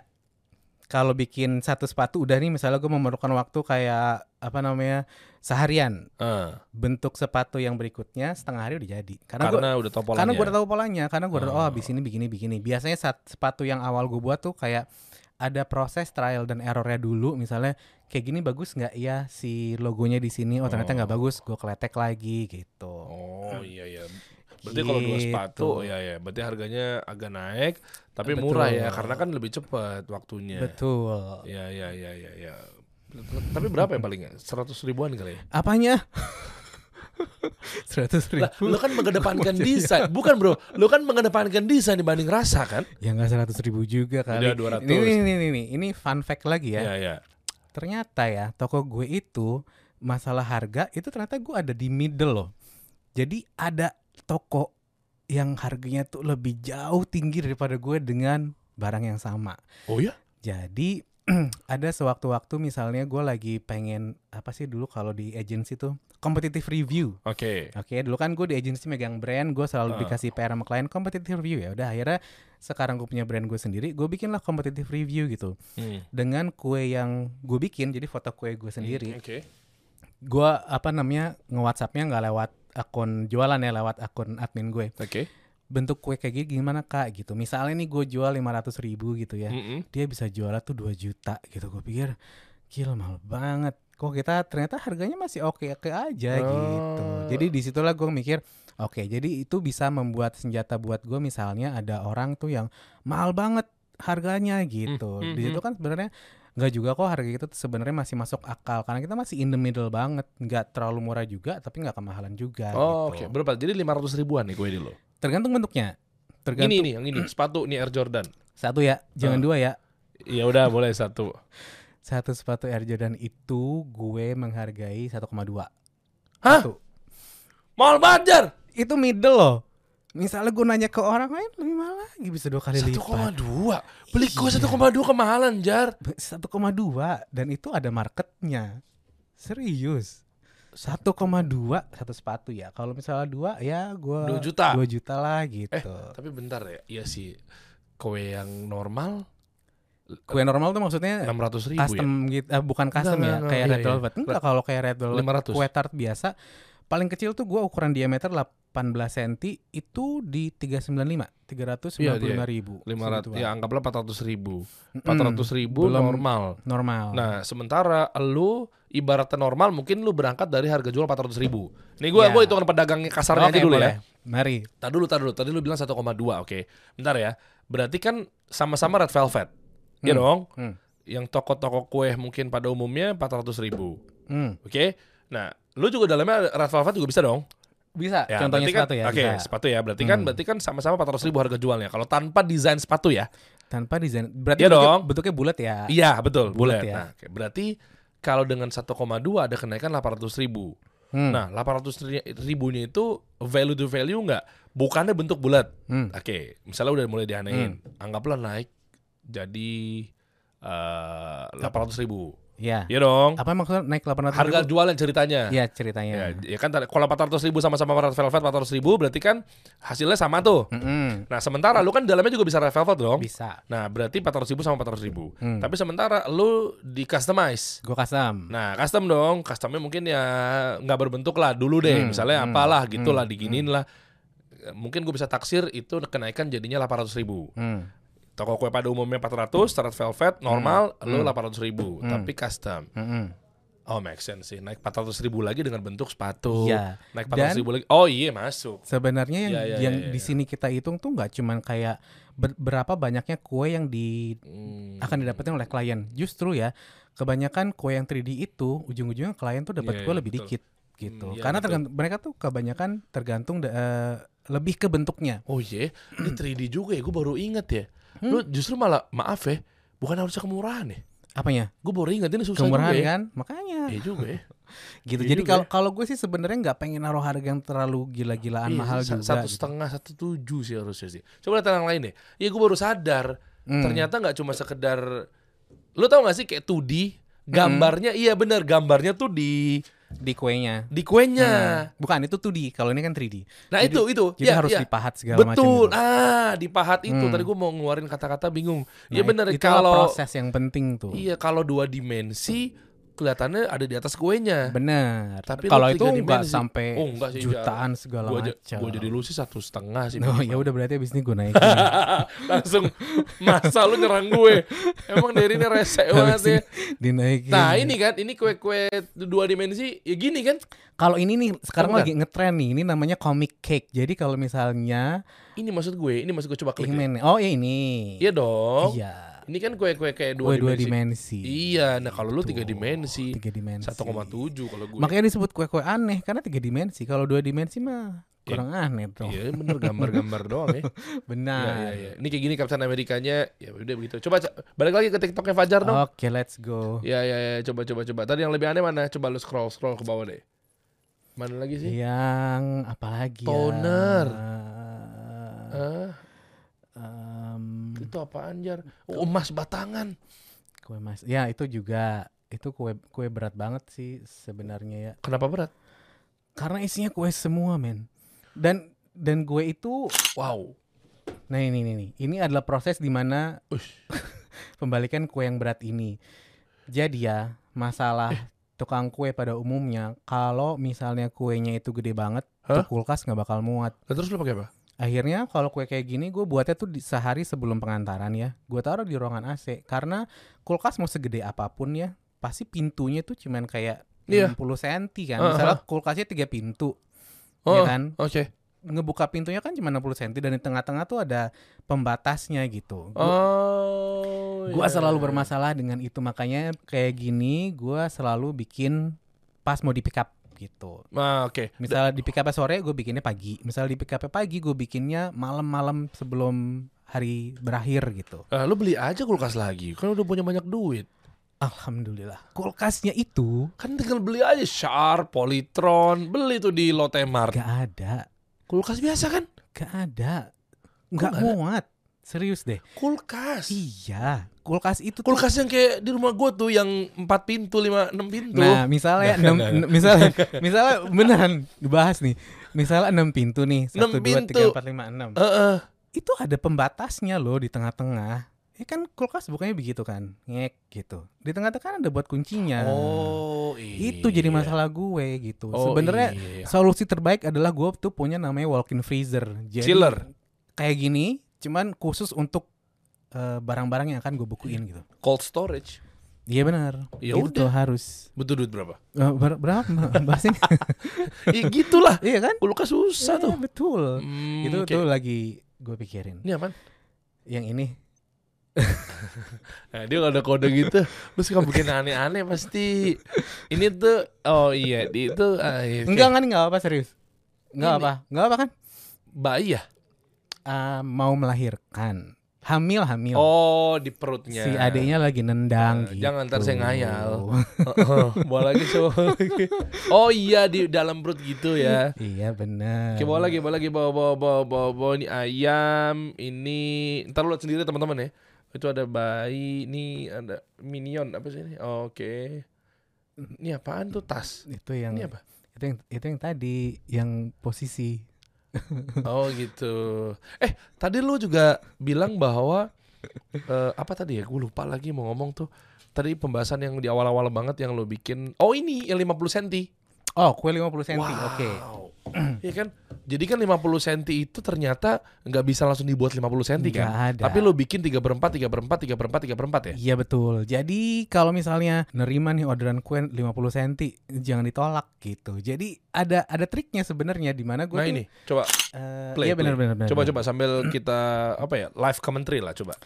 Kalau bikin satu sepatu udah nih misalnya gue memerlukan waktu kayak apa namanya seharian. Ah, bentuk sepatu yang berikutnya setengah hari udah jadi. Karena, gua- karena udah tau polanya. karena gue udah tahu polanya. Karena gue udah tahu, oh Oh. abis ini begini begini. Biasanya saat sepatu yang awal gue buat tuh kayak ada proses trial dan errornya dulu. Misalnya kayak gini bagus nggak? Ya si logonya di sini. Oh ternyata nggak Oh. bagus. Gue keletek lagi gitu. Oh iya iya berarti kalau dua Gitu. sepatu ya ya berarti harganya agak naik tapi Betul. murah ya karena kan lebih cepat waktunya betul ya ya ya ya ya tapi berapa ya palingnya seratus ribuan kali ya apanya Seratus ribu. Lah, lu kan mengedepankan desain. Bukan, Bro. Lu kan mengedepankan desain dibanding rasa kan? Ya nggak seratus ribu juga kali. Udah 200. Ini, ini, ini, ini, ini fun fact lagi ya. Iya, iya. Ternyata ya toko gue itu masalah harga itu ternyata gue ada di middle loh. Jadi ada toko yang harganya tuh lebih jauh tinggi daripada gue dengan barang yang sama. Oh ya? Jadi ada sewaktu-waktu misalnya gue lagi pengen apa sih dulu kalau di agency tuh competitive review. Oke. Oke, dulu kan gue di agency megang brand, gue selalu Ah. dikasih PR sama klien competitive review ya. Udah akhirnya sekarang gue punya brand gue sendiri, gue bikinlah competitive review gitu Hmm. dengan kue yang gue bikin, jadi foto kue gue sendiri. Oke. Gue apa namanya nge WhatsAppnya nggak lewat akun jualan ya, lewat akun admin gue. Oke. Bentuk kue kayak gini gimana kak gitu. Misalnya nih gue jual 500 ribu gitu ya, Mm-mm. dia bisa jualnya tuh 2 juta gitu. Gue pikir gila mahal banget. Kok kita ternyata harganya masih oke-oke aja gitu. Oh. Jadi di situlah gue mikir, oke jadi itu bisa membuat senjata buat gue misalnya ada orang tuh yang mahal banget harganya gitu. Hmm, hmm, Di situ kan sebenarnya nggak juga kok harga kita sebenarnya masih masuk akal karena kita masih in the middle banget, nggak terlalu murah juga tapi nggak kemahalan juga. Oh, oke. gitu. Berapa? Jadi 500 ribuan nih kue di lo. Tergantung bentuknya. Tergantung Ini nih, yang ini sepatu nih Air Jordan. satu ya, jangan Ah. dua ya. Ya udah boleh satu. Satu sepatu Air Jordan itu gue menghargai 1,2. Hah? Satu. Mahal banget. Itu middle loh. Misalnya gue nanya ke orang lain lebih mahal lagi bisa dua kali 1,2. lipat. Beli kue Iya. 1,2 kemahalan, Jar. 1,2 dan itu ada marketnya. Serius. 1,2 satu sepatu ya. Kalau misalnya dua ya gue Dua juta. 2 juta lah gitu. Eh, tapi bentar ya. Iya sih. Kue yang normal Kue normal tuh maksudnya 600 ribu custom ya. gitu, eh, bukan custom Enggak, ya, enggak, kayak iya, red iya. velvet. Enggak kalau kayak red velvet 500. kue tart biasa paling kecil tuh gua ukuran diameter 18 cm itu di 395, 395 Iya, ribu. 500 segituan. ya anggaplah 400 ribu. Mm-mm. 400 ribu Belum normal. normal. Nah, sementara lu ibaratnya normal mungkin lu berangkat dari harga jual 400 ribu. Nih gua Ya. gua hitungan pedagangnya kasarnya Oke, aja dulu boleh. ya. Mari. Tadi dulu, tadi dulu. Tadi lu bilang 1,2, oke. Bentar ya. Berarti kan sama-sama red velvet. Iya Hmm. dong? Hmm. Yang toko-toko kue mungkin pada umumnya 400 ribu. Hmm. Oke? Nah, lu juga dalamnya red velvet juga bisa dong? Bisa. Ya, Contohnya kan- sepatu ya. Oke, bisa. sepatu ya. Berarti kan Hmm. berarti kan sama-sama 400 ribu harga jualnya. Kalau tanpa desain sepatu ya. Tanpa desain. Berarti Iya bentuknya, dong. bentuknya bulat ya. Iya, betul, Bulat ya. Nah, oke, berarti kalau dengan 1,2 ada kenaikan 800 ribu. Hmm. Nah, 800 ri- ribunya itu value to value nggak? Bukannya bentuk bulat. Hmm. Oke, misalnya udah mulai dianein. Anggaplah naik jadi eh 800 ribu. Iya. Iya dong. Apa maksudnya naik 800 Harga ribu? jualan ceritanya. Iya Ya, ceritanya. ya kan kalau 400 ribu sama-sama red velvet 400 ribu berarti kan hasilnya sama tuh. Mm-mm. Nah sementara lu kan dalamnya juga bisa red velvet dong. Bisa. Nah berarti 400 ribu sama 400 ribu. Hmm. Tapi sementara lu di customize. Gue custom. Nah custom dong, customnya mungkin ya nggak berbentuk lah dulu deh. Hmm, Misalnya hmm, apalah gitulah hmm, diginiin lah. Mungkin gue bisa taksir itu kenaikan jadinya 800 ribu. Hmm. Toko kue pada umumnya 400, red velvet normal, lu hmm. 800 ribu. Hmm. Tapi custom. Mm-mm. Oh make sense sih. Naik 400 ribu lagi dengan bentuk sepatu. Iya. Naik 400 Dan- ribu lagi. Oh iya masuk. Sebenarnya yang Iya, iya, yang iya, di iya. sini kita hitung tuh nggak cuman kayak ber- berapa banyaknya kue yang di Hmm. akan didapetin oleh klien. Justru ya, kebanyakan kue yang 3D itu ujung-ujungnya klien tuh dapat Iya, kue iya, lebih betul. dikit gitu. Hmm, iya, Karena tergantung mereka tuh kebanyakan tergantung eh, lebih ke bentuknya. Oh iya, ini 3D juga ya. Gue baru inget ya. Lu justru malah maaf ya, bukan harusnya kemurahan ya. Apanya? Gue baru inget ini susah Kemurahan juga ya. kan? Makanya. Iya juga ya. gitu. iya Jadi kalau kalau gue sih sebenarnya nggak pengen naruh harga yang terlalu gila-gilaan Iya, mahal juga. Satu gitu. setengah, satu tujuh sih harusnya sih. Coba lihat yang lain deh. Iya gue baru sadar. Hmm. Ternyata nggak cuma sekedar. Lu tau gak sih kayak 2D gambarnya iya bener gambarnya tuh di di kuenya. di kuenya. Hmm. Bukan itu 2D, kalau ini kan 3D. Nah Jadi- itu itu Jadi Iya, harus iya. dipahat segala macam. Betul. gitu. Ah, dipahat itu. Hmm. Tadi gue mau ngeluarin kata-kata bingung. Nah, Iya bener itu kalau proses yang penting tuh. Iya kalau dua dimensi kelihatannya ada di atas kuenya. Bener. Tapi kalau itu tiga nggak dimensi. sampai Oh, enggak sih, jutaan segala Gua, macam. gua jadi lu sih satu setengah sih. No, minimal. ya udah berarti abis ini gue naik. Langsung masa lu nyerang gue. Emang dari ini rese banget ya. dinaikin. Nah ini kan, ini kue-kue dua dimensi ya gini kan. kalau ini nih sekarang Enggak. lagi ngetren nih. Ini namanya comic cake. Jadi kalau misalnya Ini maksud gue, ini maksud gue coba klik. ya. ingin oh ya ini. Iya dong. Iya. Ini kan kue-kue kayak dua kue dua dimensi. dimensi. Iya, nah kalau lu Tuh, tiga dimensi, Tiga dimensi. 1,7 kalau gue. Makanya disebut kue-kue aneh karena tiga dimensi. Kalau dua dimensi mah kurang aneh dong. Iya bener gambar-gambar doang ya. Benar. Iya, iya, iya. Ini kayak gini Kapten Amerikanya, ya udah begitu. Coba balik lagi ke TikToknya Fajar dong. Oke, let's go. Ya, ya, ya, coba, coba, coba. Tadi yang lebih aneh mana? Coba lu scroll, scroll ke bawah deh. Mana lagi sih? Yang apa lagi Toner. ya? Ah, Em, itu apaan jar? Oh, emas batangan. kue mas. Ya, itu juga itu kue kue berat banget sih sebenarnya ya. Kenapa berat? Karena isinya kue semua, men. Dan dan gue itu Wow. nah ini ini nih. Ini adalah proses di mana Ush. pembalikan kue yang berat ini. Jadi ya, masalah Eh. tukang kue pada umumnya kalau misalnya kuenya itu gede banget, tuh Hah? kulkas nggak bakal muat. Terus lu pakai apa? Akhirnya kalau kue kayak gini gue buatnya tuh di, sehari sebelum pengantaran ya. Gue taruh di ruangan AC karena kulkas mau segede apa pun ya, pasti pintunya tuh cuman kayak Iya. 60 cm kan. Uh-huh. Misalnya kulkasnya tiga pintu, Oh, ya kan? oke. Ngebuka pintunya kan cuma 60 cm dan di tengah-tengah tuh ada pembatasnya gitu. Gua, Oh. gua iya. selalu bermasalah dengan itu makanya kayak gini gua selalu bikin pas mau di pick up gitu. Ah, oke. Misalnya di pick up sore gue bikinnya pagi. Misalnya di pick up pagi gue bikinnya malam-malam sebelum hari berakhir gitu. Ah, lu beli aja kulkas lagi. Kan udah punya banyak duit. Alhamdulillah. Kulkasnya itu Kan tinggal beli aja Sharp, Polytron, beli tuh di Lotte Mart. gak ada, Kulkas biasa kan? gak ada, nggak ada? muat. Serius deh. Kulkas. Iya, kulkas itu tuh. Kulkas yang kayak di rumah gua tuh yang empat pintu, lima, enam pintu. Nah, misalnya enam, misalnya, misalnya beneran dibahas nih. Misalnya enam pintu nih, Enam satu dua pintu. tiga empat lima enam. Heeh. Itu ada pembatasnya loh di tengah-tengah. Ya kan kulkas bukannya begitu kan, ngek gitu. Di tengah-tengah kan ada buat kuncinya. Oh, iya. Itu jadi masalah gue gitu. Oh, Sebenarnya iya. solusi terbaik adalah gue tuh punya namanya walk-in freezer. Jadi Chiller. kayak gini, cuman khusus untuk eh, barang-barang yang akan gue bukuin gitu. Cold storage. Iya benar. Ya itu udah. tuh harus. Butuh duit berapa? Eh, ber- berapa bahas ini? Iya gitulah. iya kan? Kulkas susah Iya, tuh. betul. Hmm, itu oke. tuh lagi gue pikirin. Ini apaan? Yang ini. Nah, dia kalau ada kode gitu, lu suka bikin aneh-aneh pasti. Ini tuh, oh iya, di itu ah, iya. Enggak kan enggak apa serius. Enggak apa. Enggak apa kan? bayi ya? Ah, mau melahirkan. Hamil hamil. Oh, di perutnya. Si adiknya lagi nendang Eh, gitu. jangan ntar saya ngayal. Bawa lagi coba lagi. Oh iya di dalam perut gitu ya. iya benar. Bawa lagi, bawa lagi, bawa, bawa, bawa, bawa, bawa ini ayam, ini, ntar lu lihat sendiri teman-teman ya. Itu ada bayi, ini ada minion apa sih ini? Oke. Ini apaan tuh tas? Itu yang Ini apa? itu yang itu yang tadi yang posisi. Oh gitu. Eh tadi lu juga bilang bahwa eh, apa tadi ya? Gue lupa lagi mau ngomong tuh. Tadi pembahasan yang di awal-awal banget yang lu bikin. Oh ini yang 50 cm. Oh, kue 50 cm. Oke. Iya kan? Jadi kan 50 cm itu ternyata nggak bisa langsung dibuat 50 cm kan? Nggak ada. Tapi lu bikin 3 per 4, 3 per 4, 3 per 4, 3 per 4 ya? Iya betul. Jadi kalau misalnya nerima nih orderan kue 50 cm, jangan ditolak gitu. Jadi ada ada triknya sebenarnya di mana gue Nah ini, coba play, iya benar play. benar benar. coba benar. coba sambil kita apa ya? Live commentary lah coba.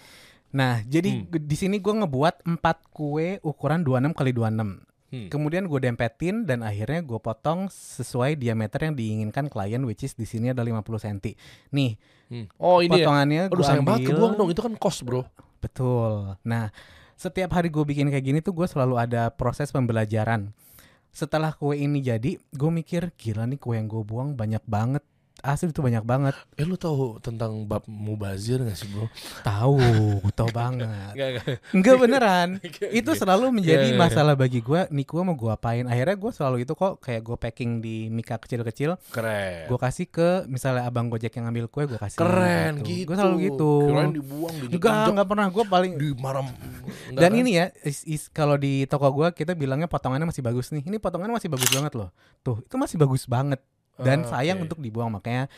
Nah, jadi Hmm. di sini gue ngebuat 4 kue ukuran 26 kali 26. Hmm. Kemudian gue dempetin dan akhirnya gue potong sesuai diameter yang diinginkan klien which is di sini ada 50 cm. Nih, Hmm. Oh ini ya. potongannya Aduh gue sayang banget ambil. kebuang dong, itu kan cost bro. Betul. Nah, setiap hari gue bikin kayak gini tuh gue selalu ada proses pembelajaran. Setelah kue ini jadi, gue mikir gila nih kue yang gue buang banyak banget. Asli itu banyak banget. Eh lu tahu tentang bab mubazir gak sih bro? Tahu, tahu banget. Gak, gak. Enggak beneran. itu Iya. selalu menjadi Iya, iya, iya. masalah bagi gue. Nih gue mau gue apain? Akhirnya gue selalu itu kok kayak gue packing di mika kecil-kecil. Keren. Gue kasih ke misalnya abang gojek yang ngambil kue gue kasih. Keren gitu. Gue selalu gitu. Keren dibuang, Enggak, diinjak, enggak pernah. Gue paling di maram. Dan ini ya, is, is- kalau di toko gua kita bilangnya potongannya masih bagus nih. Ini potongannya masih bagus banget loh. Tuh, itu masih bagus banget. Dan Ah, sayang oke. untuk dibuang makanya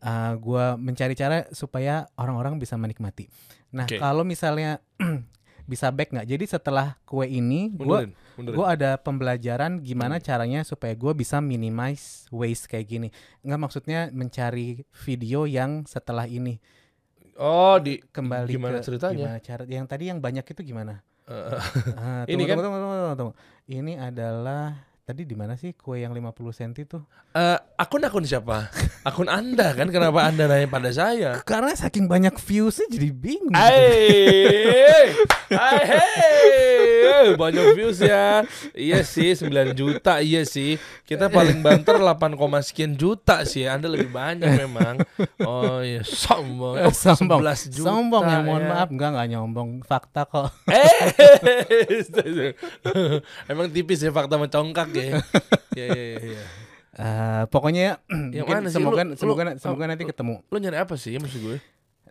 uh, gua mencari cara supaya orang-orang bisa menikmati. Nah, Oke. kalau misalnya bisa back nggak? Jadi setelah kue ini mundurin. gua ada pembelajaran gimana caranya supaya gua bisa minimize waste kayak gini. Nggak maksudnya mencari video yang setelah ini. Oh, di kembali Gimana ke ceritanya? gimana cara yang tadi yang banyak itu gimana? Ah, Ini tunggu, kan- tunggu, tunggu, tunggu, tunggu. Ini adalah tadi di mana sih kue yang 50 cm tuh? eh, akun-akun siapa? Akun Anda kan kenapa Anda nanya pada saya? Karena saking banyak viewsnya jadi bingung. Hai, hai, hey. banyak views ya. Iya sih, 9 juta, iya sih. Kita paling banter 8, sekian juta sih. Anda lebih banyak memang. Oh iya, sombong. Oh, sombong, 11 juta. sombong ya mohon ya. maaf enggak enggak nyombong fakta kok. Eh, emang tipis ya fakta mencongkak ya. Iya, iya, iya. Eh, pokoknya Yang mungkin mana sih? semoga Lu- semoga lu- semoga nanti ketemu. Lu nyari apa sih maksud gue?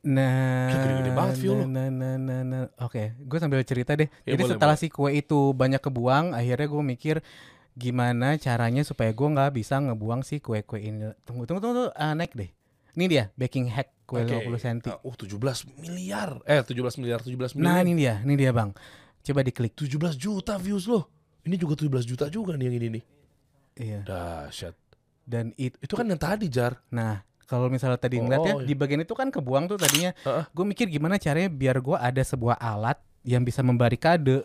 Nah, gede-gede banget view lu. nah, nah, nah, nah. Oke, gue sambil cerita deh. Ya, Jadi boleh, setelah si kue itu banyak kebuang, akhirnya gue mikir gimana caranya supaya gue nggak bisa ngebuang si kue-kue ini. Tunggu, tunggu, tunggu, tunggu. Ah, naik deh. Ini dia baking hack kue Oke. 50 cm. Uh, 17 miliar. Eh, 17 miliar, 17 miliar. Nah, ini dia, ini dia bang. Coba diklik. 17 juta views loh. Ini juga 17 juta juga nih yang ini nih. Iya. Dahsyat. Dan itu, Itu kan yang tadi, Jar. nah kalau misalnya tadi Oh, ngeliat ya oh, iya. di bagian itu kan kebuang tuh tadinya. Heeh. Gue mikir gimana caranya biar gue ada sebuah alat yang bisa membarikade,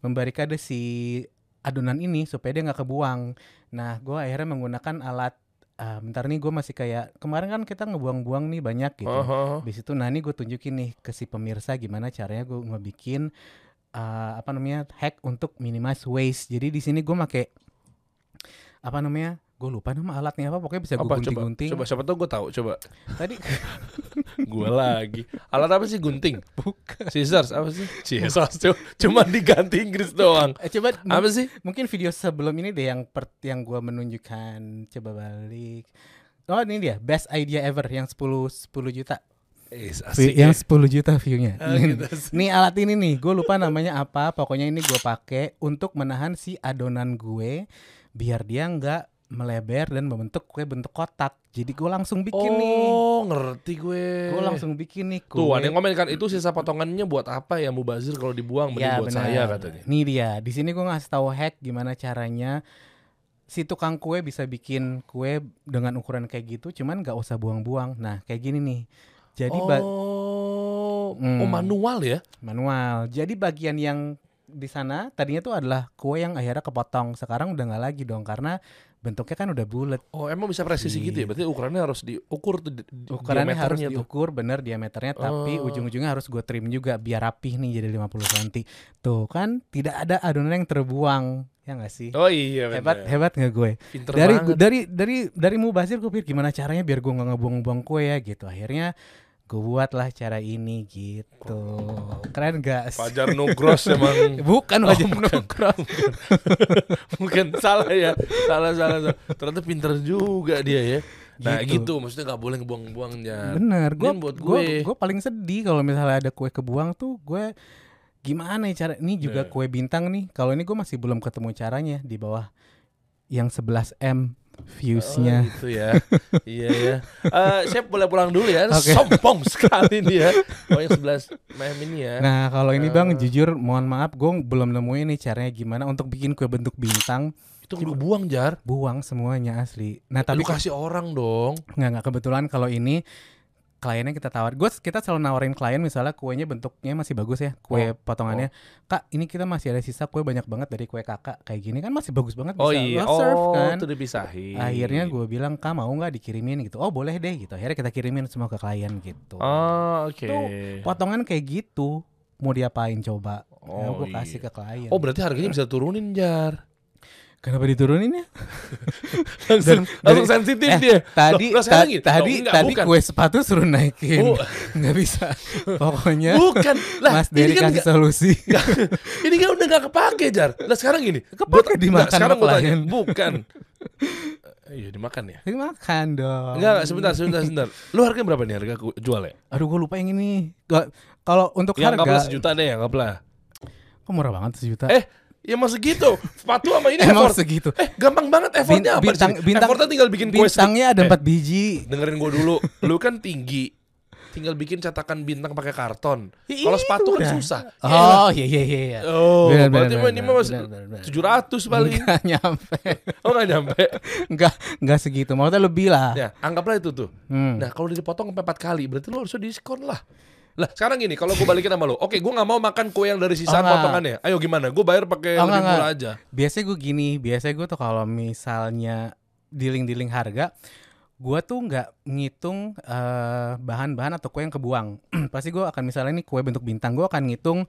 membarikade si adonan ini supaya dia nggak kebuang. Nah, gue akhirnya menggunakan alat. ah, bentar nih gue masih kayak kemarin kan kita ngebuang-buang nih banyak gitu. Heeh. Habis itu nah ini gue tunjukin nih ke si pemirsa gimana caranya gue ngebikin uh, apa namanya hack untuk minimize waste. Jadi di sini gue make apa namanya? Gue lupa nama alatnya apa. Pokoknya bisa gue Apa coba? gunting-gunting. Coba siapa tau gue tahu. Coba. Tadi gue lagi. Alat apa sih gunting? bukan. Scissors apa sih? Scissors cu- cuma diganti Inggris doang. Eh, coba Apa sih? mungkin video sebelum ini deh yang per, yang gue menunjukkan. Coba balik. Oh ini dia best idea ever yang 10 10 juta. Eh, asik yang ya. 10 juta view-nya. Ah, Nih, gitu nih alat ini nih, gue lupa namanya apa. Pokoknya ini gue pakai untuk menahan si adonan gue biar dia nggak melebar dan membentuk kue bentuk kotak. Jadi gue langsung bikin nih. Oh, ngerti gue. Gue langsung bikin nih kue. Tuh, ada yang komen kan itu sisa potongannya buat apa ya Mubazir kalau dibuang mending Ya, buat benar. saya katanya. Nih dia, di sini gue ngasih tahu hack gimana caranya si tukang kue bisa bikin kue dengan ukuran kayak gitu, cuman nggak usah buang-buang. Nah, kayak gini nih. Jadi oh, Hmm. oh manual ya? manual. Jadi bagian yang di sana tadinya tuh adalah kue yang akhirnya kepotong. Sekarang udah nggak lagi dong karena bentuknya kan udah bulat. Oh, emang bisa presisi gitu ya? Berarti ukurannya harus diukur tuh di-. Ukurannya harus tuh. diukur bener diameternya tapi Oh. ujung-ujungnya harus gue trim juga biar rapih nih jadi 50 cm. Tuh kan tidak ada adonan yang terbuang. Ya nggak sih? Oh iya hebat bener. hebat nggak gue? Pinter dari banget. dari dari dari mubazir gue pikir gimana caranya biar gue nggak ngebuang-buang kue ya gitu akhirnya gue buat lah cara ini gitu keren gak Fajar Nugros emang bukan Oh, wajah bukan. Nugros. Bukan salah ya. Salah salah. salah. Ternyata pinter juga dia ya. Nah Gitu. gitu, maksudnya nggak boleh ngebuang-buang ya. bener gue buat gue gue. paling sedih kalau misalnya ada kue kebuang tuh gue gimana ya cara ini juga Nah. kue bintang nih kalau ini gue masih belum ketemu caranya di bawah yang 11 m viewsnya Oh, gitu ya. iya ya. Eh, saya boleh pulang dulu ya. Oke. Sombong sekali nih ya. Oh 11 mem ini ya. Nah kalau ini bang Eh. jujur mohon maaf gue belum nemuin nih caranya gimana untuk bikin kue bentuk bintang itu lu buang jar. buang semuanya asli. Nah Tapi kasih orang dong. nggak nggak kebetulan kalau ini kliennya kita tawar. Gue kita selalu nawarin klien misalnya kuenya bentuknya masih bagus ya kue Oh, potongannya. Kak ini kita masih ada sisa kue banyak banget dari kue kakak kayak gini kan masih bagus banget bisa Oh iya. lo serve Oh, kan. itu dipisahin. Akhirnya gue bilang kak mau nggak dikirimin gitu. Oh boleh deh gitu. Akhirnya kita kirimin semua ke klien gitu. Oh, oke. Tuh, Potongan kayak gitu mau diapain coba? ya, Oh, gue kasih iya. ke klien. Oh, berarti harganya bisa turunin jar. Kenapa diturunin ya? Langsung, Dari- langsung sensitif eh, dia. Tadi Loh, ta- gini. tadi Loh, enggak, tadi bukan. kue sepatu suruh naikin. Nggak bisa. Pokoknya Bukan. Lah, Mas ini Dery kan kasih nggak- solusi. ini kan udah gak kepake jar. Lah sekarang gini. Kepake Gua- dimakan nggak, sekarang sama gue tanya. Bukan. Eh, Iya dimakan ya. Ini makan dong. Enggak, enggak, sebentar, sebentar, sebentar. Lu harganya berapa nih harga jual ya? Aduh gue lupa yang ini. Gak- Kalau untuk Ya anggaplah harga, sejuta deh, anggaplah. kok murah banget sejuta? Eh, ya masa gitu. Sepatu sama ini Emang effort. segitu. Eh, gampang banget effortnya Bin- apa di sini? bintang- bintang- Effortnya tinggal bikin kue. Bintangnya ada Eh, 4 biji. Dengerin gue dulu. Lu kan tinggi. tinggal bikin cetakan bintang pakai karton. Ya Kalau itu sepatu kan susah. Oh iya iya iya. iya. Oh, Benar, berarti benar, mah ini mah benar. 700 paling. Nggak nyampe. Oh nggak nyampe. Enggak, enggak segitu. Maksudnya lebih lah. Ya, anggaplah itu tuh. Hmm. Nah, kalau dipotong sampai 4 kali, berarti lo harusnya diskon lah. Lah, sekarang gini, kalau gue balikin sama lo, oke, gue nggak mau makan kue yang dari sisaan Oh, potongannya. Ayo gimana? Gue bayar pakai Oh, lebih murah aja. Biasanya gue gini, biasanya gue tuh kalau misalnya dealing-dealing harga, gue tuh nggak ngitung eh, bahan-bahan atau kue yang kebuang. Pasti gue akan misalnya ini kue bentuk bintang, gue akan ngitung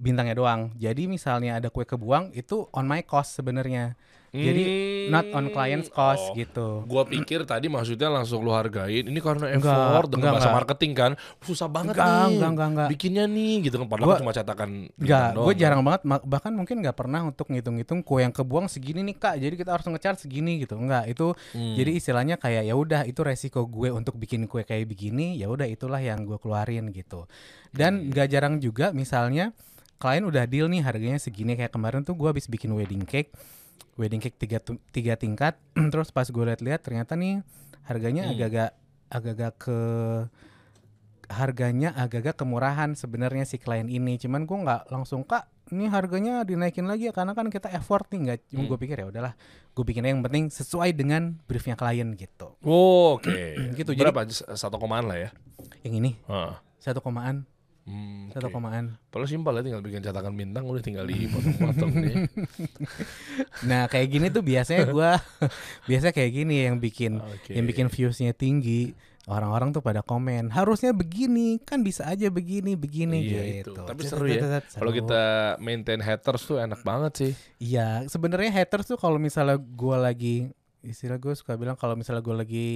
bintangnya doang. Jadi misalnya ada kue kebuang itu on my cost sebenarnya. Jadi not on client's cost Oh. gitu. Gua pikir tadi maksudnya langsung lu hargain. Ini karena Enggak, effort dengan enggak, bahasa enggak. marketing kan. Susah banget Enggak, nih. enggak, enggak, enggak. Bikinnya nih gitu kan padahal Gua- cuma cetakan Enggak, gue doang, jarang kan. banget bahkan mungkin nggak pernah untuk ngitung-ngitung kue yang kebuang segini nih kak, jadi kita harus nge-charge segini gitu. Enggak, itu Hmm. jadi istilahnya kayak ya udah itu resiko gue untuk bikin kue kayak begini, ya udah itulah yang gue keluarin gitu. Dan nggak jarang juga misalnya klien udah deal nih harganya segini kayak kemarin tuh gue habis bikin wedding cake, wedding cake tiga tiga tingkat, terus pas gue lihat-lihat ternyata nih harganya Hmm. agak-agak agak-agak ke harganya agak-agak kemurahan sebenarnya si klien ini cuman gue nggak langsung kak ini harganya dinaikin lagi ya karena kan kita effort nih nggak cuma Hmm. gue pikir ya udahlah gue bikin yang penting sesuai dengan briefnya klien gitu Oh, Oke. Gitu, jadi- Berapa? Satu komaan lah ya. yang ini satu komaan Hmm, satu komaan Padahal simpel ya tinggal bikin cetakan bintang udah tinggal dipotong-potong nih. nah kayak gini tuh biasanya gue biasanya kayak gini yang bikin Oke. yang bikin viewsnya tinggi orang-orang tuh pada komen harusnya begini kan bisa aja begini begini Iya, gitu itu. Tapi seru ya. Kalau kita maintain haters tuh enak banget sih. Iya, sebenarnya haters tuh kalau misalnya gue lagi istilah gue suka bilang kalau misalnya gue lagi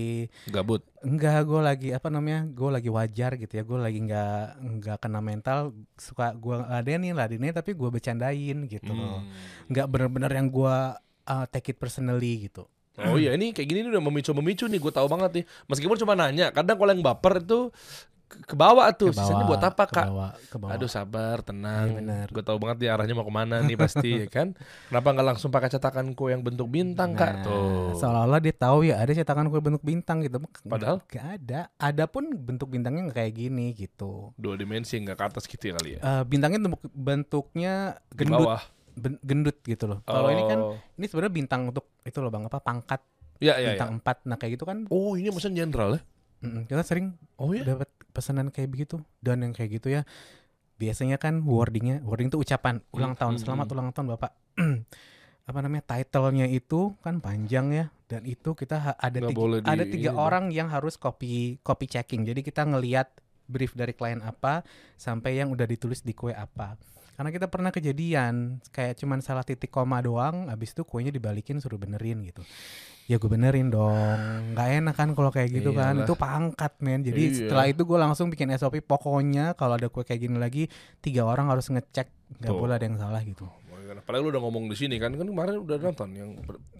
Gabut. enggak gue lagi apa namanya gue lagi wajar gitu ya gue lagi nggak nggak kena mental suka gue ada nih ladennya tapi gue bercandain gitu Hmm. nggak bener-bener yang gue uh, take it personally gitu Oh iya ini kayak gini nih udah memicu-memicu nih gue tahu banget nih. Meskipun cuma nanya, kadang kalau yang baper itu ke, bawah tuh. Ke Sisanya buat apa kak? bawah, ke bawah. Aduh sabar, tenang. Iya, benar. gue tahu banget nih arahnya mau ke mana nih pasti ya kan. Kenapa nggak langsung pakai cetakan kue yang bentuk bintang kak? Nah, Tuh. seolah-olah dia tahu ya ada cetakan kue bentuk bintang gitu Padahal? gak ada ada pun bentuk bintangnya nggak kayak gini gitu Dua dimensi nggak ke atas gitu ya kali ya. Eh, bintangnya bentuk- bentuknya gendut bawah. ben- gendut gitu loh. Kalau ini kan Oh. ini sebenarnya bintang untuk itu loh Bang apa pangkat Ya ya ya. bintang 4. Nah, kayak gitu kan Oh ini pesan jenderal ya? mm-mm, kita sering Oh ya. dapat pesanan kayak begitu dan yang kayak gitu ya. Biasanya kan wordingnya, wording itu ucapan ulang Hmm, tahun, hmm, selamat hmm. ulang tahun Bapak. apa namanya? Title-nya itu kan panjang ya dan itu kita ha- ada Nggak tiga, boleh di ada tiga dong. orang yang harus copy copy checking. Jadi kita ngelihat brief dari klien apa sampai yang udah ditulis di kue apa. Karena kita pernah kejadian kayak cuman salah titik koma doang, abis itu kuenya dibalikin suruh benerin gitu. Ya gue benerin dong, nggak enak kan kalau kayak gitu kan. Iyalah. Itu pangkat men. Jadi Iya. setelah itu gue langsung bikin SOP. Pokoknya kalau ada kue kayak gini lagi, tiga orang harus ngecek, nggak boleh ada yang salah gitu. Oh. Padahal lu udah ngomong di sini kan, kan kemarin udah nonton yang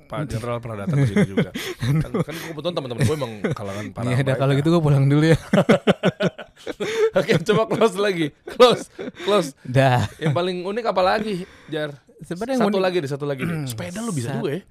Pak Jenderal pernah datang ke sini juga. kan, kan kebetulan teman-teman gue emang kalangan para. Iya, kalau gitu gue pulang dulu ya. Oke, coba close lagi. Close, close. Dah. Yang paling unik apa lagi, Jar? Sebenarnya yang Satu unik- lagi deh, satu lagi deh. Sepeda lu bisa Sa- juga ya?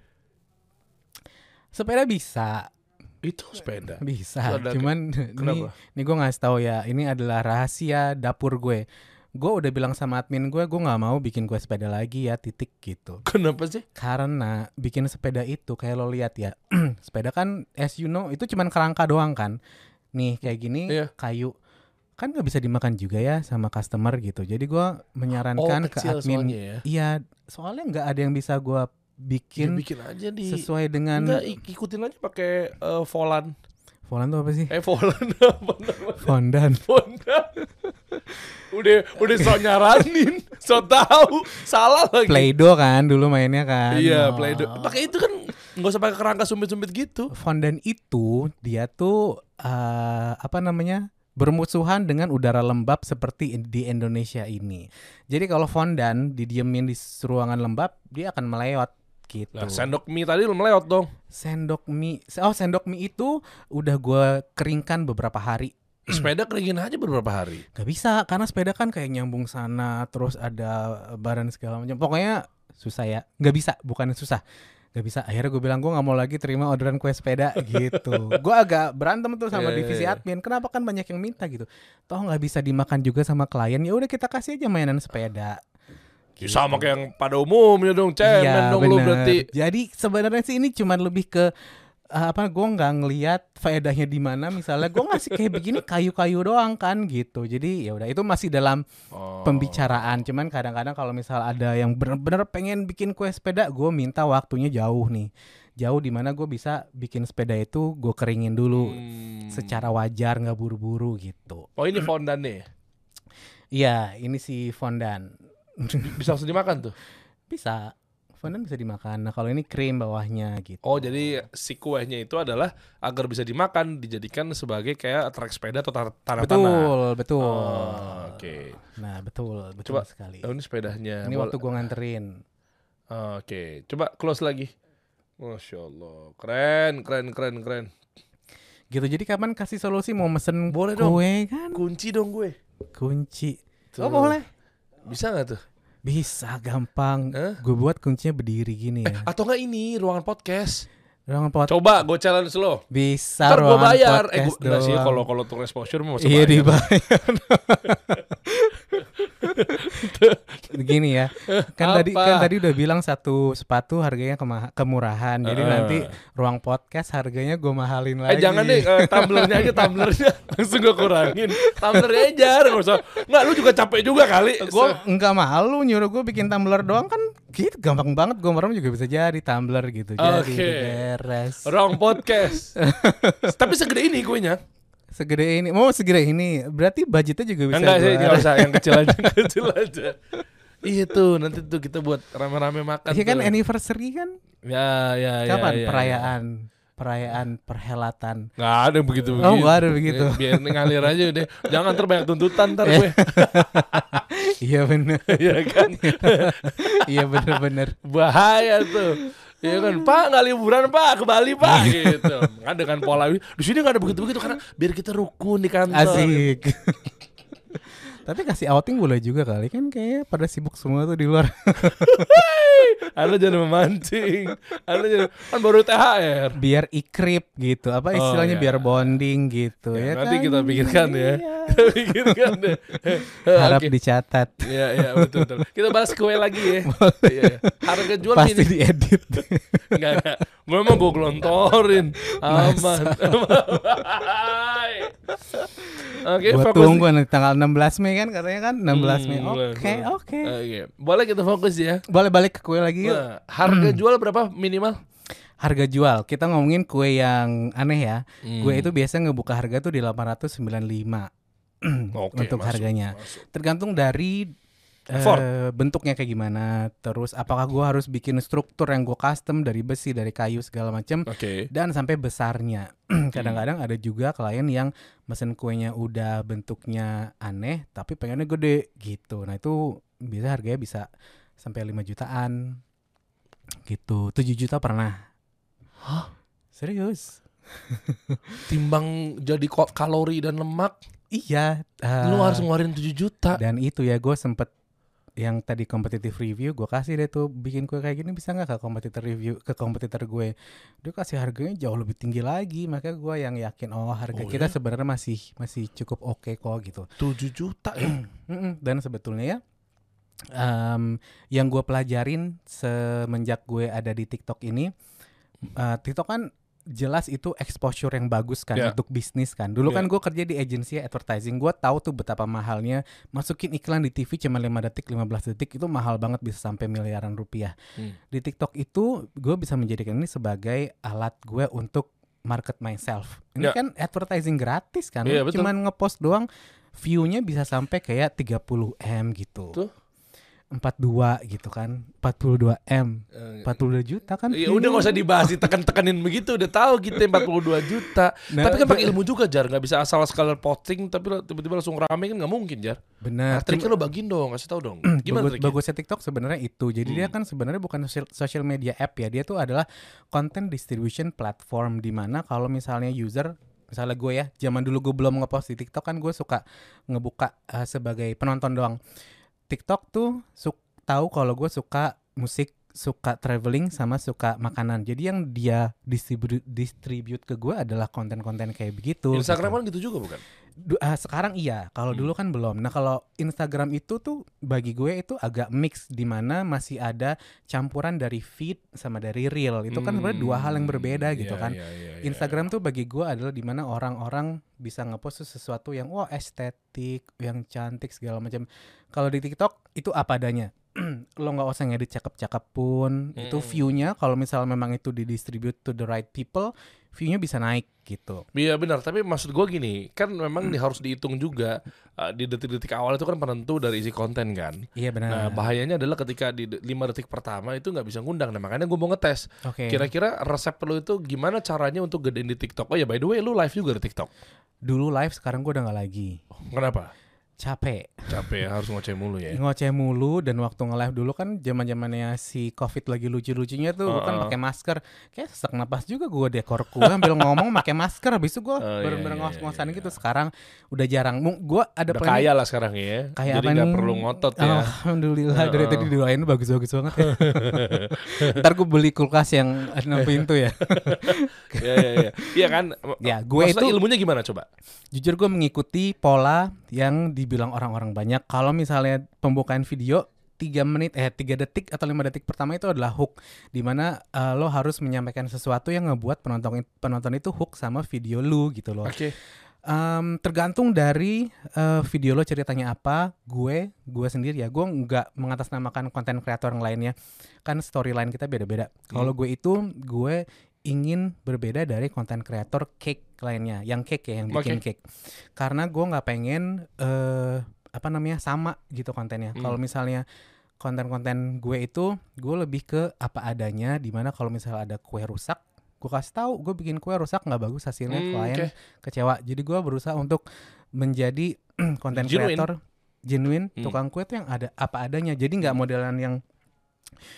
Sepeda bisa, Itu sepeda. bisa. Ada- Cuman ini, ini gue ngasih tahu ya. Ini adalah rahasia dapur gue. Gue udah bilang sama admin gue, gue nggak mau bikin kue sepeda lagi ya, titik gitu. Kenapa sih? Karena bikin sepeda itu kayak lo lihat ya, sepeda kan as you know itu cuman kerangka doang kan. Nih kayak gini Iya. kayu kan nggak bisa dimakan juga ya sama customer gitu. Jadi gua menyarankan Oh, ke admin. ya. Iya, soalnya nggak ada yang bisa gua Bikin, bikin bikin aja di sesuai dengan Enggak, ik- ikutin aja pakai eh, volan. Volan tuh apa sih? Eh volan apa namanya? Fondan. Volan. udah udah so nyaranin, so tahu, salah lagi. Play-Doh kan dulu mainnya kan. Iya, Oh. Play-Doh. Pakai itu kan nggak usah pakai kerangka sumpit-sumpit gitu. Fondan itu dia tuh eh, apa namanya? bermusuhan dengan udara lembab seperti di Indonesia ini. Jadi kalau fondan didiemin di ruangan lembab, dia akan melewat gitu. Nah, sendok mie tadi lu melewat dong. Sendok mie, oh sendok mie itu udah gua keringkan beberapa hari. Sepeda keringin aja beberapa hari. Gak bisa karena sepeda kan kayak nyambung sana, terus ada baran segala macam. Pokoknya susah ya. Gak bisa, bukan susah. Gak bisa. Akhirnya gue bilang gue nggak mau lagi terima orderan kue sepeda gitu. gue agak berantem tuh sama Iya, iya, divisi iya. admin. Kenapa kan banyak yang minta gitu. Toh nggak bisa dimakan juga sama klien. Ya udah kita kasih aja mainan sepeda. Ya, sama kayak yang pada umumnya dong, cemen dong lu bener. berarti. Jadi sebenarnya sih ini cuman lebih ke uh, apa gue nggak ngelihat faedahnya di mana misalnya gue ngasih kayak begini kayu-kayu doang kan gitu jadi ya udah itu masih dalam Oh. pembicaraan cuman kadang-kadang kalau misal ada yang bener-bener pengen bikin kue sepeda gue minta waktunya jauh nih jauh di mana gue bisa bikin sepeda itu gue keringin dulu Hmm. secara wajar nggak buru-buru gitu Oh ini fondan nih. iya ini si fondan Bisa langsung dimakan tuh. bisa fondan bisa dimakan nah kalau ini krim bawahnya gitu Oh jadi si kuehnya itu adalah agar bisa dimakan dijadikan sebagai kayak trek sepeda atau tanah tanah. betul betul Oh, Oke. nah betul betul Coba. sekali Oh, ini sepedanya. ini waktu gue nganterin Oh, Oke, coba close lagi. Masya Allah, keren, keren, keren, keren. gitu jadi kapan kasih solusi mau mesen Boleh dong. kue kan Kunci dong gue. kunci Tuh. oh boleh Bisa nggak tuh? bisa gampang Eh? gue buat kuncinya berdiri gini ya Atau nggak ini ruangan podcast? ruangan pot Coba gue challenge lo. bisa Ntar gue ruangan bayar. Eh, podcast gua, enggak sih kalau kalau untuk exposure masa iya bayar. dibayar Begini ya, kan tadi Apa? kan tadi udah bilang satu sepatu harganya kema- kemurahan, jadi Heeh. nanti ruang podcast harganya gue mahalin Eh lagi. jangan deh, eh, tumblernya aja tumblernya langsung gue kurangin. Tumblernya aja, nggak usah. Nggak, lu juga capek juga kali. gue nggak malu nyuruh gue bikin tumbler doang kan gitu gampang banget gue merem juga bisa jadi tumbler gitu jadi Oke. udah beres Wrong podcast. Tapi segede ini kuenya. Segede ini mau segede ini berarti budgetnya juga bisa Enggak sih, gua- nggak usah yang kecil aja, kecil aja. Iya tuh, nanti tuh kita buat rame-rame makan. Iya kan tuh. anniversary kan Ya, ya, ya. kapan ya, ya. perayaan perayaan perhelatan Nggak ada begitu begitu. Oh, nggak ada begitu. Biar ngalir aja udah. Jangan ntar banyak tuntutan ntar gue. iya bener Iya kan? iya bener-bener Bahaya tuh. Iya kan, Pak nggak liburan Pak ke Bali Pak gitu. Kan dengan pola di sini nggak ada begitu-begitu karena biar kita rukun di kantor. asik tapi kasih outing boleh juga kali kan kayak pada sibuk semua tuh di luar Anda jangan memancing. Anda jangan kan baru THR. biar ikrip gitu apa Oh, istilahnya iya. biar bonding gitu Ya, ya, nanti kan? kita pikirkan ya. Iya. Pikirkan deh. harap Oke. dicatat Iya iya betul betul. Kita bahas kue lagi ya. Iya, iya. Harga jual pasti mini. diedit Enggak enggak. Gue emang gue gelontorin. Aman. Oke, Gua fokus. tunggu nanti tanggal 16 Mei kan katanya kan 16 Mei. Hmm, boleh, Oke, boleh. oke. Oke. Boleh kita fokus ya. Boleh balik ke kue lagi yuk. Nah, harga jual berapa minimal? Harga jual. Kita ngomongin kue yang aneh ya. Hmm. Kue itu biasa ngebuka harga tuh di 895 Oke, untuk masuk, harganya. masuk. Tergantung dari Effort. bentuknya kayak gimana. Terus apakah gua harus bikin struktur yang gue custom dari besi, dari kayu segala macam Oke. dan sampai besarnya. Kadang-kadang ada juga klien yang mesen kuenya udah bentuknya aneh tapi pengennya gede gitu. Nah, itu bisa harganya bisa sampai 5 jutaan. Gitu. 7 juta pernah. Hah? Serius? Timbang jadi kalori dan lemak, Iya. lu eh, harus ngeluarin 7 juta. dan itu ya gue sempet yang tadi competitive review gue kasih deh tuh bikin kue kayak gini bisa nggak ke kompetitor review ke kompetitor gue dia kasih harganya jauh lebih tinggi lagi makanya gue yang yakin oh harga Oh, kita ya? sebenarnya masih masih cukup oke kok gitu 7 juta ya. Dan sebetulnya ya em, yang gue pelajarin semenjak gue ada di TikTok ini eh, TikTok kan jelas itu exposure yang bagus kan Ya. untuk bisnis kan. Dulu Ya. kan gue kerja di agensi advertising, gue tahu tuh betapa mahalnya masukin iklan di TV cuma 5 detik, 15 detik itu mahal banget bisa sampai miliaran rupiah. Hmm. Di TikTok itu gue bisa menjadikan ini sebagai alat gue untuk market myself. Ini Ya. kan advertising gratis kan, Iya, betul. cuman ngepost doang view-nya bisa sampai kayak 30 m gitu. Tuh. 42 gitu kan. 42 m, Eh, 42 juta kan. Ya udah gak usah dibahas ditekan-tekanin begitu udah tahu kita 42 juta. Nah, tapi kan pakai ilmu juga Jar, nggak bisa asal sekalian posting tapi tiba-tiba langsung rame kan nggak mungkin Jar. Bener. Nah, triknya lo bagiin dong, kasih tahu dong. Gimana Bagus, triknya? bagusnya TikTok sebenarnya itu. Jadi dia Hmm. kan sebenarnya bukan social, media app ya. Dia tuh adalah content distribution platform di mana kalau misalnya user misalnya gue ya, zaman dulu gue belum ngepost di TikTok kan gue suka ngebuka eh, sebagai penonton doang. TikTok tuh suk tahu kalau gue suka musik suka traveling sama suka makanan. Jadi yang dia distribu distribute ke gue adalah konten-konten kayak begitu. Instagram gitu. kan gitu juga bukan? Du- ah, sekarang iya, kalau Hmm. dulu kan belum. Nah kalau Instagram itu tuh bagi gue itu agak mix di mana masih ada campuran dari feed sama dari reel. Itu kan sebenarnya dua hal yang berbeda Hmm, gitu iya, kan. iya, iya, iya. Instagram tuh bagi gue adalah di mana orang-orang bisa ngepost sesuatu yang wah estetik, yang cantik segala macam. Kalau di TikTok itu apa adanya. Lo nggak usah ngedit cakep-cakep pun. Itu Mm. view-nya kalau misal memang itu didistribute to the right people, view-nya bisa naik gitu. Iya benar, tapi maksud gue gini, kan memang di- harus dihitung juga uh, di detik-detik awal itu kan penentu dari isi konten kan. Iya benar. Nah bahayanya adalah ketika di lima detik pertama itu nggak bisa ngundang. Nah makanya gue mau ngetes. Oke. Kira-kira resep lo itu gimana caranya untuk gedein di TikTok? Oh ya by the way, lu live juga di TikTok. Dulu live, sekarang gue udah nggak lagi. Kenapa? Capek. Capek ya, harus ngoceh mulu ya. ngoceh mulu dan waktu nge-live dulu kan zaman zamannya si covid lagi lucu-lucunya tuh gua kan pakai masker kayak sesak napas juga gua dekor gua ambil ngomong pakai masker habis itu gua Oh, iya, bener-bener iya, ngos-ngosan iya, gitu sekarang udah jarang gua ada Udah kaya lah sekarang ya. kayak Jadi apa nggak perlu ngotot ya. Alhamdulillah dari Heeh. tadi doain bagus-bagus banget ya. Ntar gue beli kulkas yang 6 pintu ya. Iya iya iya. Iya kan? Ya, gue itu- ilmunya gimana coba? Jujur gue mengikuti pola yang dibilang orang-orang banyak. Kalau misalnya pembukaan video 3 menit eh 3 detik atau 5 detik pertama itu adalah hook di mana eh, lo harus menyampaikan sesuatu yang ngebuat penonton penonton itu hook sama video lu gitu loh. Oke. Em, tergantung dari eh, video lo ceritanya apa, gue gue sendiri ya, gue nggak mengatasnamakan konten kreator yang lainnya, kan storyline kita beda-beda. Kalau gue itu gue ingin berbeda dari konten kreator cake lainnya, yang cake ya, yang bikin cake, karena gue nggak pengen eh apa namanya sama gitu kontennya. Hmm. Kalau misalnya konten-konten gue itu gue lebih ke apa adanya, di mana kalau misalnya ada kue rusak gue kasih tahu gue bikin kue rusak nggak bagus hasilnya Hmm, klien oke. kecewa. Jadi gua berusaha untuk menjadi konten Genuine. kreator genuine Hmm. tukang kue tuh yang ada apa adanya. Jadi nggak modelan yang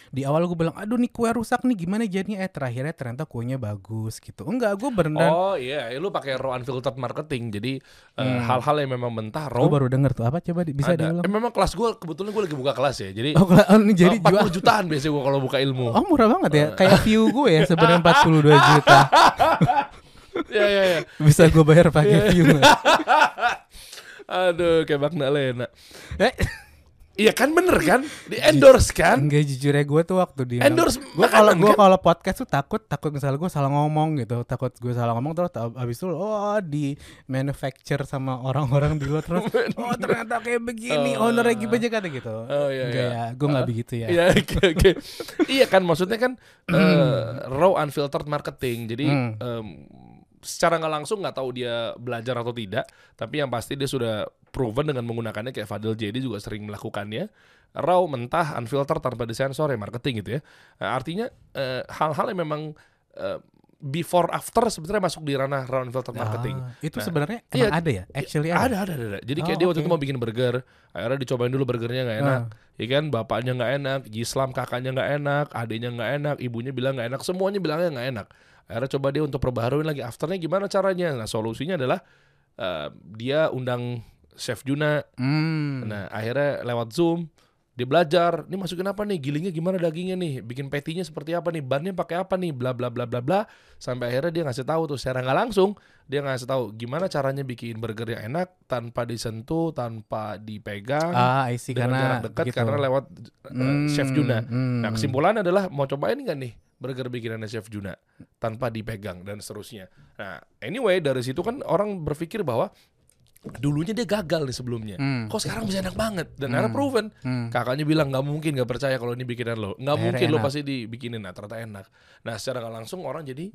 di awal gue bilang, aduh nih kue rusak nih gimana jadinya eh terakhirnya ternyata kuenya bagus gitu. Enggak, gue beneran. Oh iya, lu pakai raw unfiltered marketing. Jadi eh, Hmm. hal-hal yang memang mentah gue raw baru denger tuh apa coba di- bisa ada. diulang. Eh, memang kelas gue kebetulan gue lagi buka kelas ya. Jadi Oh, kela- oh, jadi eh, 40 jual. jutaan biasanya gue kalau buka ilmu. Oh murah banget ya, kayak view gue ya sebenarnya 42 juta. Iya iya iya. Bisa gue bayar pakai view nggak? Aduh, kayak Magna Lena. Eh, Iya kan bener kan? Di endorse kan? enggak jujur ya gue tuh waktu di Endorse gue kalau gue kan? kalau podcast tuh takut takut misalnya gue salah ngomong gitu takut gue salah ngomong terus ab- abis itu oh di manufacture sama orang-orang di luar terus oh ternyata kayak begini Oh. ownernya gitu aja kata gitu Oh, iya, enggak iya. ya gue nggak begitu ya Iya, oke oke. Iya kan maksudnya kan eh, raw unfiltered marketing. Jadi Hmm. em, secara nggak langsung nggak tahu dia belajar atau tidak, tapi yang pasti dia sudah proven dengan menggunakannya kayak Fadil Jadi juga sering melakukannya. Raw mentah unfiltered tanpa disensor ya marketing gitu ya. Nah, artinya eh, hal-hal yang memang eh, before after sebenarnya masuk di ranah raw unfiltered marketing. Ah, itu Nah, sebenarnya iya, ada ya actually ada, Ada, ada, ada. Jadi kayak Oh, dia waktu oke. itu mau bikin burger, akhirnya dicobain dulu burgernya nggak enak, Ah. ya kan? Bapaknya nggak enak, Gislam kakaknya nggak enak, adiknya nggak enak, ibunya bilang nggak enak, semuanya bilangnya nggak enak. Akhirnya coba dia untuk perbaharuin lagi afternya gimana caranya? Nah solusinya adalah eh, dia undang chef Juna. Hmm. Nah akhirnya lewat zoom dia belajar, nih masukin apa nih, gilingnya gimana dagingnya nih, bikin patty-nya seperti apa nih, bannya pakai apa nih, bla bla bla bla bla, sampai akhirnya dia ngasih tahu tuh secara nggak langsung dia ngasih tahu gimana caranya bikin burger yang enak tanpa disentuh, tanpa dipegang, ah I see dengan karena jarak dekat gitu. karena lewat uh, chef Juna. hmm. Nah kesimpulannya adalah mau cobain nggak nih burger bikinannya chef Juna tanpa dipegang dan seterusnya. Nah anyway dari situ kan orang berpikir bahwa dulunya dia gagal nih sebelumnya. Hmm. Kok sekarang bisa enak banget dan akhirnya proven. Hmm. Kakaknya bilang nggak mungkin nggak percaya kalau ini bikinan lo. Nggak mungkin lo pasti dibikinin. Nah ternyata enak. Nah secara nggak langsung orang jadi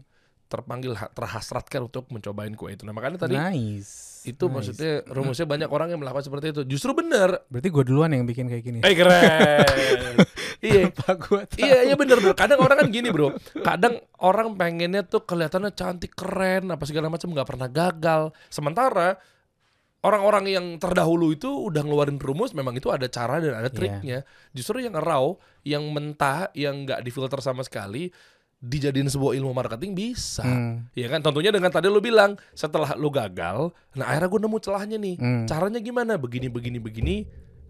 terpanggil ha- terhasratkan untuk mencobain kue itu. Nah makanya tadi nice itu nice. maksudnya rumusnya banyak orang yang melakukan seperti itu. Justru benar. berarti gue duluan yang bikin kayak gini Eh keren. iya. Pak gue Iya iya bener bro. Kadang orang kan gini bro. Kadang orang pengennya tuh kelihatannya cantik keren apa segala macam nggak pernah gagal. Sementara orang-orang yang terdahulu itu udah ngeluarin rumus memang itu ada cara dan ada triknya. Justru yang raw, yang mentah, yang nggak difilter sama sekali dijadiin sebuah ilmu marketing bisa. Hmm. Ya kan tentunya dengan tadi lu bilang setelah lu gagal, nah akhirnya gue nemu celahnya nih. Hmm. Caranya gimana? Begini begini begini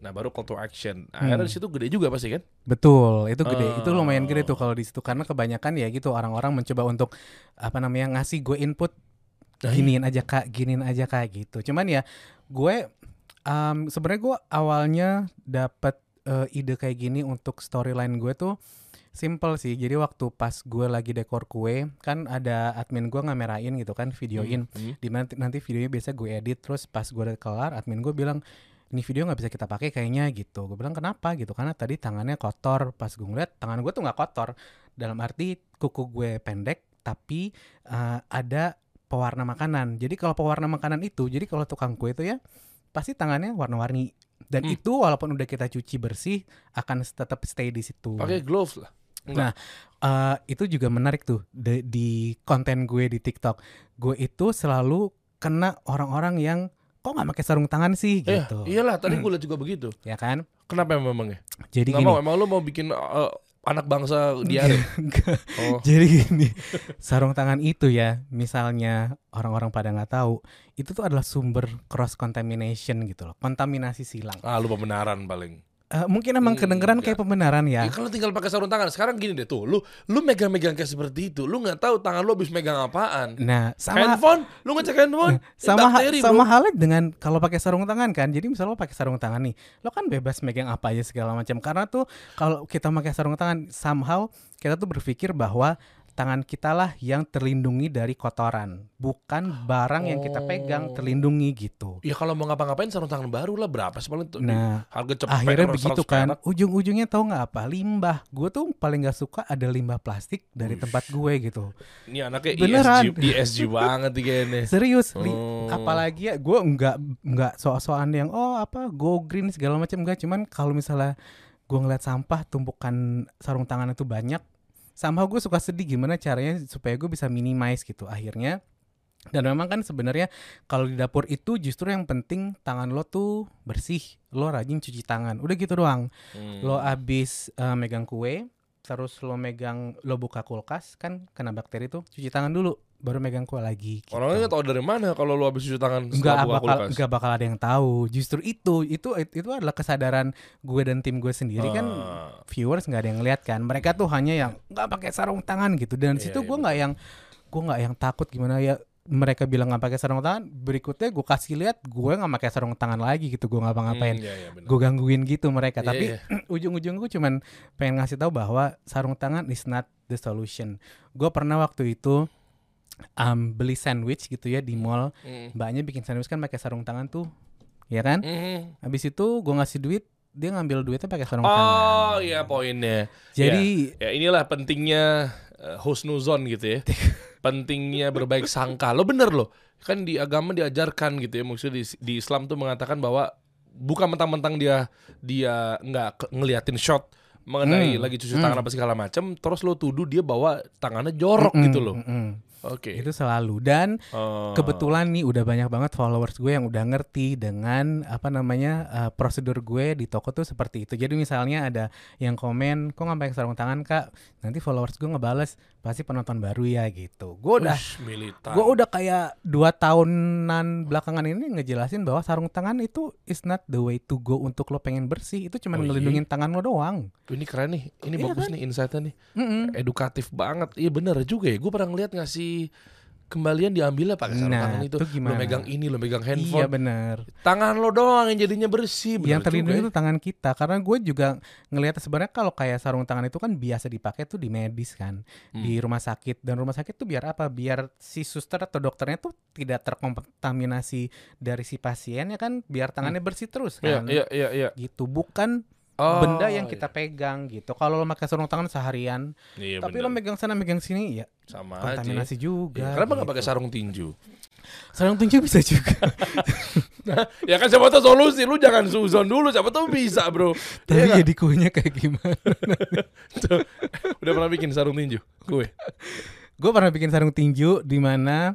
Nah baru call to action. Akhirnya Hmm. di situ gede juga pasti kan? Betul, itu gede. Itu Oh. lumayan gede tuh kalau di situ karena kebanyakan ya gitu orang-orang mencoba untuk apa namanya ngasih gue input giniin aja kak, giniin aja kak gitu. Cuman ya gue um, sebenarnya gue awalnya dapat eh, ide kayak gini untuk storyline gue tuh simple sih. Jadi waktu pas gue lagi dekor kue kan ada admin gue ngamerain gitu kan, videoin. Hmm. Di mana nanti videonya biasa gue edit terus pas gue udah kelar admin gue bilang ini video nggak bisa kita pakai kayaknya gitu gue bilang kenapa gitu karena tadi tangannya kotor pas gue ngeliat tangan gue tuh nggak kotor dalam arti kuku gue pendek tapi eh, ada pewarna makanan jadi kalau pewarna makanan itu jadi kalau tukang kue itu ya pasti tangannya warna-warni dan Hmm. itu walaupun udah kita cuci bersih akan tetap stay di situ Pakai gloves lah. Nah, eh, itu juga menarik tuh di, di konten gue di TikTok. Gue itu selalu kena orang-orang yang kok nggak pakai sarung tangan sih Iya, gitu, iyalah tadi gue liat juga begitu. ya kan? Kenapa memangnya? Jadi Nggak gini, mau, emang lu mau bikin uh, anak bangsa diare? Enggak. Oh. jadi gini, sarung tangan itu ya, misalnya orang-orang pada nggak tahu, itu tuh adalah sumber cross contamination gitu loh, kontaminasi silang. Ah, lu pembenaran paling. Eh, mungkin emang kedengeran Enggak. kayak pembenaran ya. Ya, kalau tinggal pakai sarung tangan. Sekarang gini deh tuh, lu lu megang-megang kayak seperti itu, lu nggak tahu tangan lu habis megang apaan. Nah, sama handphone, lu ngecek handphone, sama ha- sama bro. halnya dengan kalau pakai sarung tangan kan jadi misalnya lo pakai sarung tangan nih lo kan bebas megang apa aja segala macam karena tuh kalau kita pakai sarung tangan somehow kita tuh berpikir bahwa tangan kita lah yang terlindungi dari kotoran bukan barang yang kita pegang Oh. terlindungi gitu Ya kalau mau ngapa-ngapain sarung tangan baru lah berapa sih paling tuh? nah harga cepet akhirnya begitu 100 kan ujung-ujungnya tahu nggak apa limbah gue tuh paling nggak suka ada limbah plastik dari Uish. tempat gue gitu Ini anaknya Beneran. ESG, ESG banget kayaknya. Serius, li- Oh. apalagi ya gue nggak nggak soal-soal yang oh apa go green segala macam enggak cuman kalau misalnya gue ngeliat sampah tumpukan sarung tangan itu banyak, sama gue suka sedih gimana caranya supaya gue bisa minimize gitu akhirnya. Dan memang kan sebenarnya kalau di dapur itu justru yang penting tangan lo tuh bersih, lo rajin cuci tangan, udah gitu doang. Hmm. Lo abis eh, megang kue, terus lo megang lo buka kulkas kan kena bakteri tuh, cuci tangan dulu, baru megang kue lagi. gitu. Orangnya nggak tahu dari mana kalau lu habis cuci tangan nggak bakal nggak bakal ada yang tahu justru itu itu itu adalah kesadaran gue dan tim gue sendiri kan Ah. viewers nggak ada yang lihat kan mereka tuh hanya yang nggak pakai sarung tangan gitu dan Iya, situ iya, gue nggak yang gue nggak yang takut gimana ya mereka bilang nggak pakai sarung tangan berikutnya gue kasih lihat gue nggak pakai sarung tangan lagi gitu gue nggak ngapain Hmm, iya, iya, bener. gue gangguin gitu mereka Iya, tapi iya. ujung-ujung gue cuman pengen ngasih tahu bahwa sarung tangan is not the solution gue pernah waktu itu um, beli sandwich gitu ya di mall Hmm. mbaknya bikin sandwich kan pakai sarung tangan tuh ya kan Hmm. habis itu gue ngasih duit dia ngambil duitnya pakai sarung tangan Oh iya poinnya. jadi Ya inilah pentingnya uh, husnuzon gitu ya. pentingnya berbaik sangka. Lo bener loh. Kan di agama diajarkan gitu ya. Maksudnya di, di Islam tuh mengatakan bahwa bukan mentang-mentang dia dia nggak ngeliatin shot mengenai Hmm, lagi cuci tangan apa segala macam, terus lo tuduh dia bawa tangannya jorok Mm-mm, gitu loh. mm-mm. Oke. itu selalu dan Oh. kebetulan nih udah banyak banget followers gue yang udah ngerti dengan apa namanya uh, prosedur gue di toko tuh seperti itu jadi misalnya ada yang komen kok nggak pakai sarung tangan kak nanti followers gue ngebales pasti penonton baru ya gitu gue udah gue udah kayak dua tahunan belakangan ini ngejelasin bahwa sarung tangan itu is not the way to go untuk lo pengen bersih itu cuma Oh, iya? ngelindungin tangan lo doang Ini keren nih. Ini Iya bagus kan? nih insight-nya nih. Mm-mm. Edukatif banget. Iya bener juga ya. Gue pernah ngeliat ngasih kembalian diambil pakai sarung Nah, tangan itu. itu Lo megang ini, lo megang iya handphone. bener Tangan lo doang yang jadinya bersih. Bener yang terlindungi itu tangan kita karena gue juga ngelihat sebenarnya kalau kayak sarung tangan itu kan biasa dipakai tuh di medis kan Hmm. di rumah sakit dan rumah sakit tuh biar apa biar si suster atau dokternya tuh tidak terkontaminasi dari si pasien ya kan biar tangannya bersih terus Iya, kan iya, iya, iya. gitu bukan Oh, benda yang iya. kita pegang gitu kalau lo pakai sarung tangan seharian Iya, tapi bener. lo megang sana megang sini ya sama aja. kontaminasi Iya. juga Kenapa nggak gitu. pakai sarung tinju? sarung tinju bisa juga ya kan siapa tahu solusi. Lu jangan suzon dulu. Siapa tahu bisa bro. tapi Iya nggak? jadi kuenya kayak gimana. Udah pernah bikin sarung tinju? Gue. gue pernah bikin sarung tinju di mana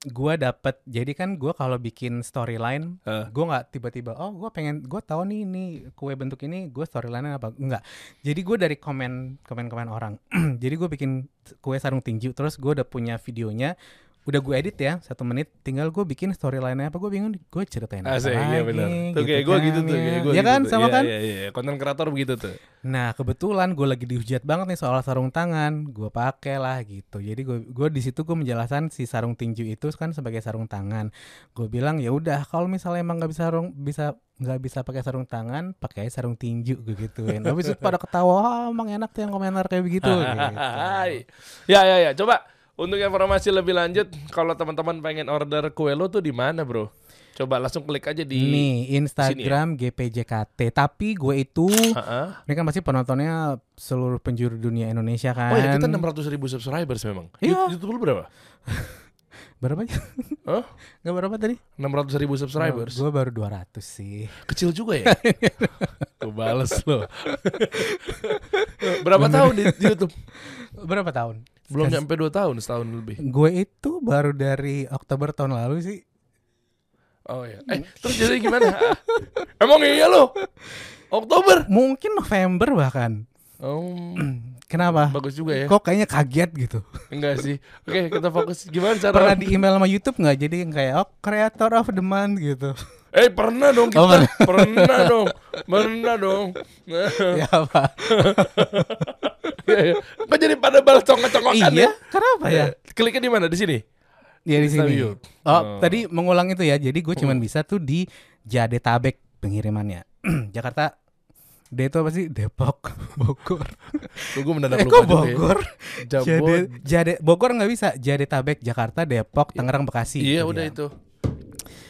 gue dapet jadi kan gue kalau bikin storyline Hah. gue nggak tiba-tiba oh gue pengen gue tahu nih ini kue bentuk ini gue storyline apa? Enggak jadi gue dari komen komen komen orang. Jadi gue bikin kue sarung tinju terus gue udah punya videonya udah gue edit ya satu menit. Tinggal gue bikin storyline apa gue bingung? Gue ceritain apa Asik, lagi iya benar. Tuh kayak gue kan, gitu tuh, ya. kayak gue ya kan? gitu tuh. sama Iya, kan? Iya, iya, konten kreator begitu tuh. nah kebetulan gue lagi dihujat banget nih soal sarung tangan. Gue pakai lah gitu. Jadi gue gue di situ gue menjelaskan si sarung tinju itu kan sebagai sarung tangan. Gue bilang ya udah kalau misalnya emang nggak bisa sarung bisa nggak bisa pakai sarung tangan pakai sarung tinju gue gituin. Itu pada ketawa "Ah, emang enak tuh yang komentar kayak begitu gitu. Ya ya ya, coba untuk informasi lebih lanjut kalau teman-teman pengen order kue lo tuh di mana, Bro? Coba langsung klik aja di Nih Instagram GPJKT Tapi gue itu Heeh. Ini kan pasti penontonnya seluruh penjuru dunia Indonesia kan Oh ya kita 600 ribu subscribers memang. Iya. YouTube lu berapa? Berapa aja? Hah? Gak berapa tadi? 600 ribu subscribers. Gue baru 200 sih Kecil juga ya? Gue bales lo. berapa tahun di, di YouTube? Berapa tahun? Belum Kas- nyampe 2 tahun, setahun lebih. Gue itu baru dari Oktober tahun lalu sih Oh ya. Eh, terus jadi gimana? Emang iya lo? Oktober. Mungkin November bahkan Oh, Kenapa? bagus juga ya. Kok kayaknya kaget gitu Enggak sih. Oke, kita fokus gimana Pernah cara di email sama Youtube nggak? Jadi yang kayak oh creator of the month gitu Eh, pernah dong kita. Oh, pernah. pernah dong. Pernah dong. Ya apa? Iya, iya. Kok jadi pada balas congkak-congkakan iya? ya? Kenapa ya? Kliknya di mana? Di sini. Ya di sini. Oh, Oh. tadi mengulang itu ya. Jadi gue cuman bisa tuh di Jadetabek pengirimannya. Jakarta D itu apa sih? Depok, Bogor. Tunggu mendadak Eh, lupa kok juga ya. Bogor? Jade, Jade, Bogor nggak bisa. Jadetabek, Jakarta, Depok, Tangerang, Bekasi. Iya, udah dia. itu.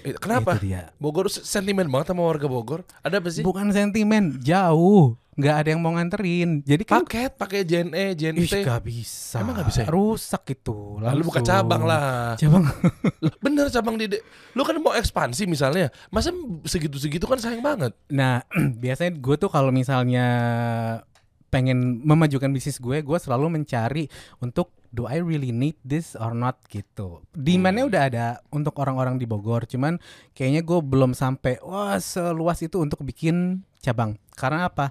Eh, Kenapa? Itu dia. Bogor sentimen banget sama warga Bogor. Ada apa sih? Bukan sentimen, jauh. Nggak ada yang mau nganterin. Jadi kan Paket pakai JNE, Ih, JNT. gak bisa. Emang nggak bisa ya? Rusak itu. Lalu buka langsung. cabang lah. Cabang. Bener cabang di Lu kan mau ekspansi misalnya. Masa segitu-segitu kan sayang banget. Nah, biasanya gue tuh kalau misalnya pengen memajukan bisnis gue, gue selalu mencari untuk do I really need this or not gitu. Demandnya Hmm. udah ada untuk orang-orang di Bogor, cuman kayaknya gue belum sampai wah seluas itu untuk bikin cabang. Karena apa?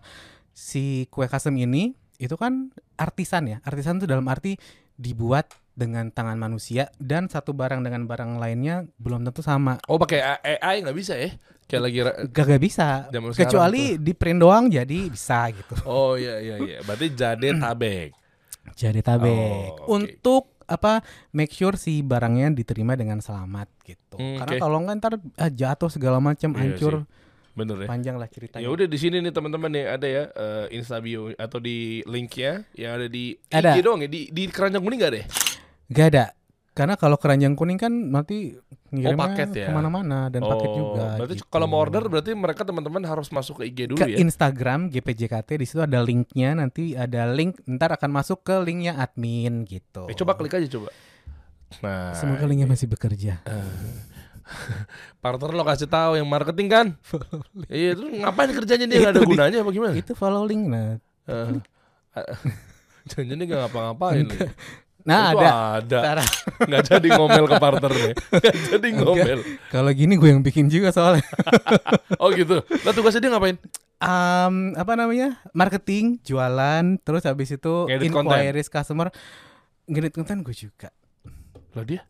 Si kue custom ini itu kan artisan ya. Artisan tuh dalam arti dibuat dengan tangan manusia dan satu barang dengan barang lainnya belum tentu sama. Oh pakai A- AI nggak bisa ya? Kayak lagi ra- Gak bisa. Kecuali di print doang jadi bisa gitu. Oh iya iya iya. Berarti. Jadi tabek. Oh, oke. Untuk apa make sure si barangnya diterima dengan selamat gitu. Hmm, Karena oke. kalau enggak ntar ah, jatuh segala macam Iya hancur Bener ya. panjang lah ceritanya. Ya udah di sini nih teman-teman nih ada ya eh, Instabio atau di linknya yang ada di Ada. IG doang ya di di keranjang kuning gak deh? Gak ada. Karena kalau keranjang kuning kan nanti ngirimnya paket ya? ke mana-mana dan paket juga. Berarti gitu. kalau mau order berarti mereka teman-teman harus masuk ke IG dulu ke ya. Instagram GPJKT di situ ada linknya nanti ada link ntar akan masuk ke linknya admin gitu. Eh, coba klik aja coba. Nah, Semoga linknya masih bekerja. partner lo kasih tahu yang marketing kan? iya, terus ngapain kerjanya dia nggak ada di- gunanya apa gimana? Itu follow link nah. Eh, Jangan dia nggak ngapa-ngapain. Nah Itu ada. ada. Ntar Nggak jadi ngomel ke partnernya. Nggak jadi ngomel. Kalau gini gue yang bikin juga soalnya. Oh gitu. Lah tugasnya dia ngapain? Em, apa namanya? Marketing, jualan, terus habis itu Ngedit inquiries customer. Ngedit konten gue juga. Lah dia?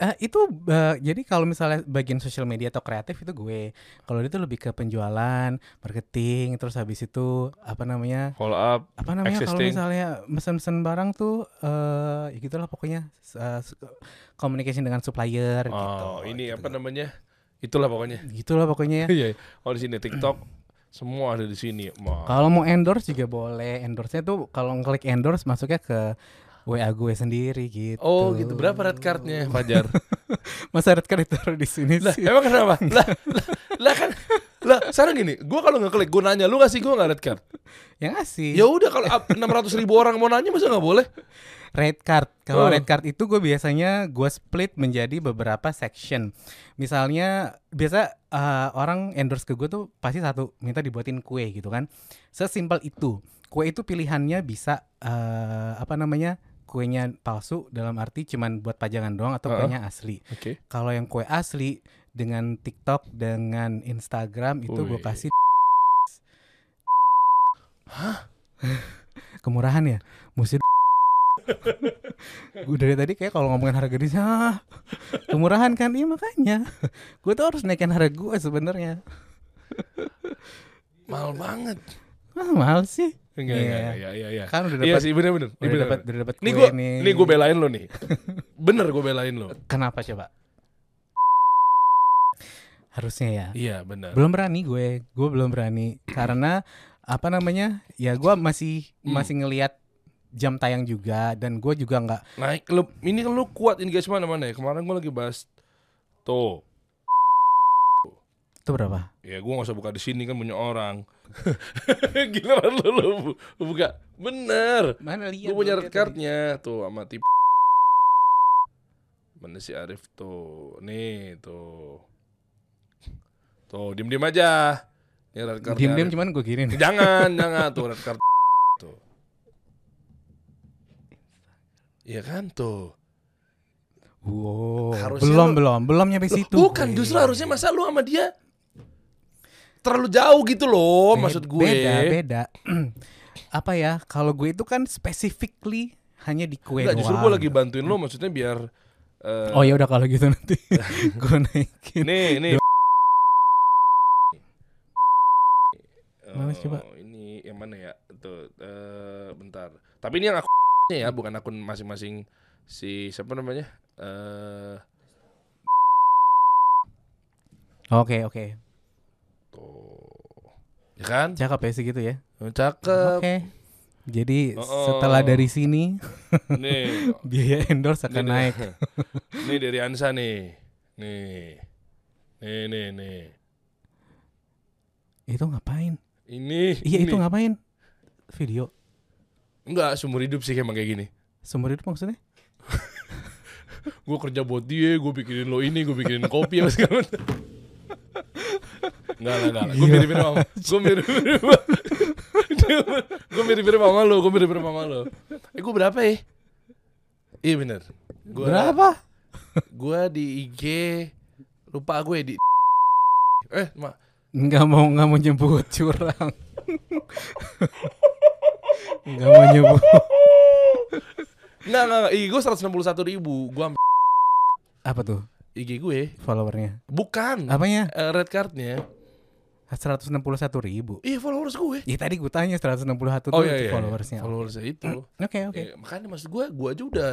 Eh, itu eh, jadi kalau misalnya bagian sosial media atau kreatif itu gue. Kalau dia tuh lebih ke penjualan, marketing, terus habis itu apa namanya? Follow up. Apa namanya kalau misalnya mesen-mesen barang tuh eh ya gitulah pokoknya communication dengan supplier gitu. Oh, ini gitu. apa namanya? Itulah pokoknya. Gitulah pokoknya ya. Iya. Oh di sini TikTok semua ada di sini. Kalau mau endorse juga boleh. Endorse-nya tuh kalau ngeklik endorse masuknya ke WA gue sendiri gitu. Oh gitu. Berapa red cardnya Fajar? Masa red card ditaruh di sini lah sih? emang kenapa? lah, lah, lah kan lah sekarang gini, gua kalau ngeklik gua nanya lu kasih gua nggak red card? Yang ngasih. Ya udah kalau enam ratus ribu orang mau nanya masa nggak boleh? Red card. Kalau Oh. red card itu gue biasanya gue split menjadi beberapa section. Misalnya biasa eh, orang endorse ke gue tuh pasti satu minta dibuatin kue gitu kan. Sesimpel itu. Kue itu pilihannya bisa eh, apa namanya? Kuenya palsu dalam arti cuman buat pajangan doang atau Uh-uh. kuenya asli. Oke. Kalau yang kue asli dengan TikTok dengan Instagram itu gue kasih Kemurahan ya? Mesti gue dari tadi kayak kalau ngomongin harga di ah, kemurahan kan iya makanya gue tuh harus naikin harga gue sebenarnya Mahal banget. ah, mahal sih Enggak, Iya. enggak, iya, iya, iya. Kan udah Iya dapat- sih, bener-bener. udah dapat- udah dapat Nih gue, nih. nih gue belain lo nih. Bener gue belain lo. kenapa coba harusnya ya Iya, bener. belum berani gue gue belum berani karena apa namanya ya gue masih Hmm. masih ngelihat jam tayang juga dan gue juga nggak Naik lu, ini kan lu kuat engagement mana ya? Kemarin gue lagi bahas tuh. itu berapa Ya gue gak usah buka di sini kan punya orang. Giliran lu, lu lu buka. Bener. mana Gue punya red cardnya tuh sama tip. Mana si Arif tuh? Nih tuh. Tuh, diem-diem aja. Ini red card. diem diem cuman gue kirim Jangan, jangan tuh red card. Tuh. Iya kan tuh. wow Harusnya belum lu- belum belum nyampe situ bukan, justru harusnya masa lu sama dia terlalu jauh gitu loh, Be- maksud gue. beda beda apa ya kalau gue itu kan specifically hanya di kue Enggak, justru gue lagi bantuin lo maksudnya biar eh, oh ya udah kalau gitu nanti gue naikin nih nih. Mana Oh, coba? Ini yang mana ya? Tuh, eh, bentar. Tapi ini yang aku ya, bukan akun masing-masing si siapa namanya? Eh, oke oke tuh. Ya kan? cakep ya sih gitu ya Cakep. oke jadi Oh. setelah dari sini Nih. biaya endorse akan Nih, naik Nih dari Ansa nih. Nih. Nih, nih, nih. itu ngapain Ini. iya ini. itu ngapain video Enggak, seumur hidup sih emang kayak gini. sumber hidup maksudnya Gue kerja buat dia, gue bikinin lo ini, gue bikinin kopi apa segala macam. Enggak, enggak, enggak. Gue mirip-mirip sama Gue mirip-mirip Gue mirip-mirip sama lo Gue mirip-mirip sama lo. Eh gue berapa ya? Iya bener. Gua, berapa? Gue di IG Lupa gue di Eh, mak nggak mau nggak mau nyebut curang. Nggak mau nyebut. Enggak, enggak, enggak. IG gue 161 ribu. Gue ambil apa tuh? IG gue followernya. Bukan. Apanya? Eh, Red cardnya 161 ribu Iya followers gue Iya tadi gue tanya 161 tuh Oh itu iya, iya followersnya. Oke Followersnya itu oke. Eh, makanya maksud gue, gue aja udah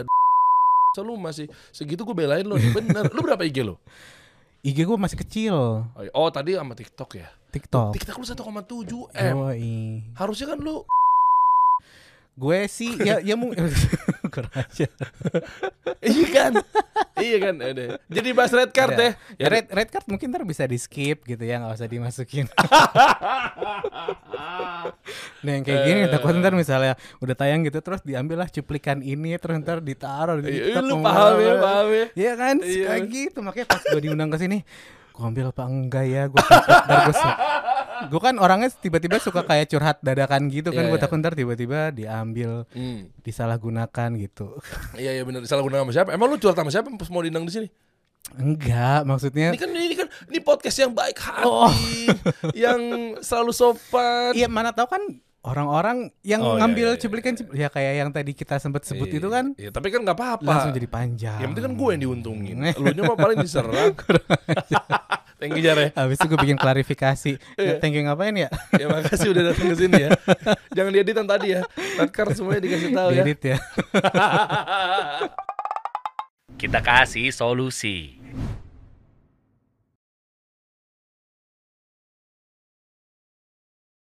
Selalu masih segitu gue belain lo bener. Lu berapa IG lo? IG gue masih kecil. Oh, iya. oh tadi sama TikTok ya? TikTok. TikTok lu 1,7 M. Yoi. Harusnya kan lu Gue sih ya ya mungkin aja. iya kan? iya kan? Ada. Jadi bahas red card ya. Ya, red red card mungkin ntar bisa di skip gitu ya nggak usah dimasukin. nah yang kayak gini takut ntar misalnya udah tayang gitu terus diambil lah cuplikan ini terus ntar ditaruh di Iya, TikTok. lu paham ya, paham ya. Iya kan Iya. kayak gitu makanya pas gue diundang ke sini gue ambil apa enggak ya gue ntar gue gue kan orangnya tiba-tiba suka kayak curhat dadakan gitu kan Iya, gue iya. takut ntar tiba-tiba diambil Hmm. disalahgunakan gitu Iya iya benar. Salah guna sama siapa? Emang lu curhat sama siapa pas mau diundang di sini? enggak maksudnya Ini kan ini kan ini podcast yang baik hati, Oh. yang selalu sopan. Iya mana tahu kan orang-orang yang Oh, iya, ngambil iya, iya, cuplikan cupl- ya kayak yang tadi kita sempat sebut Iya, itu kan Iya, tapi kan nggak apa-apa. langsung jadi panjang. Yang penting kan gue yang diuntungin. Lu nya mah paling diserang. Thank you Jar ya. Habis itu gue bikin klarifikasi. Iya. ya, thank you ngapain ya? Ya makasih udah datang ke sini ya. Jangan diedit yang tadi ya. Card semuanya dikasih tahu ya. Diedit ya. Kita kasih solusi.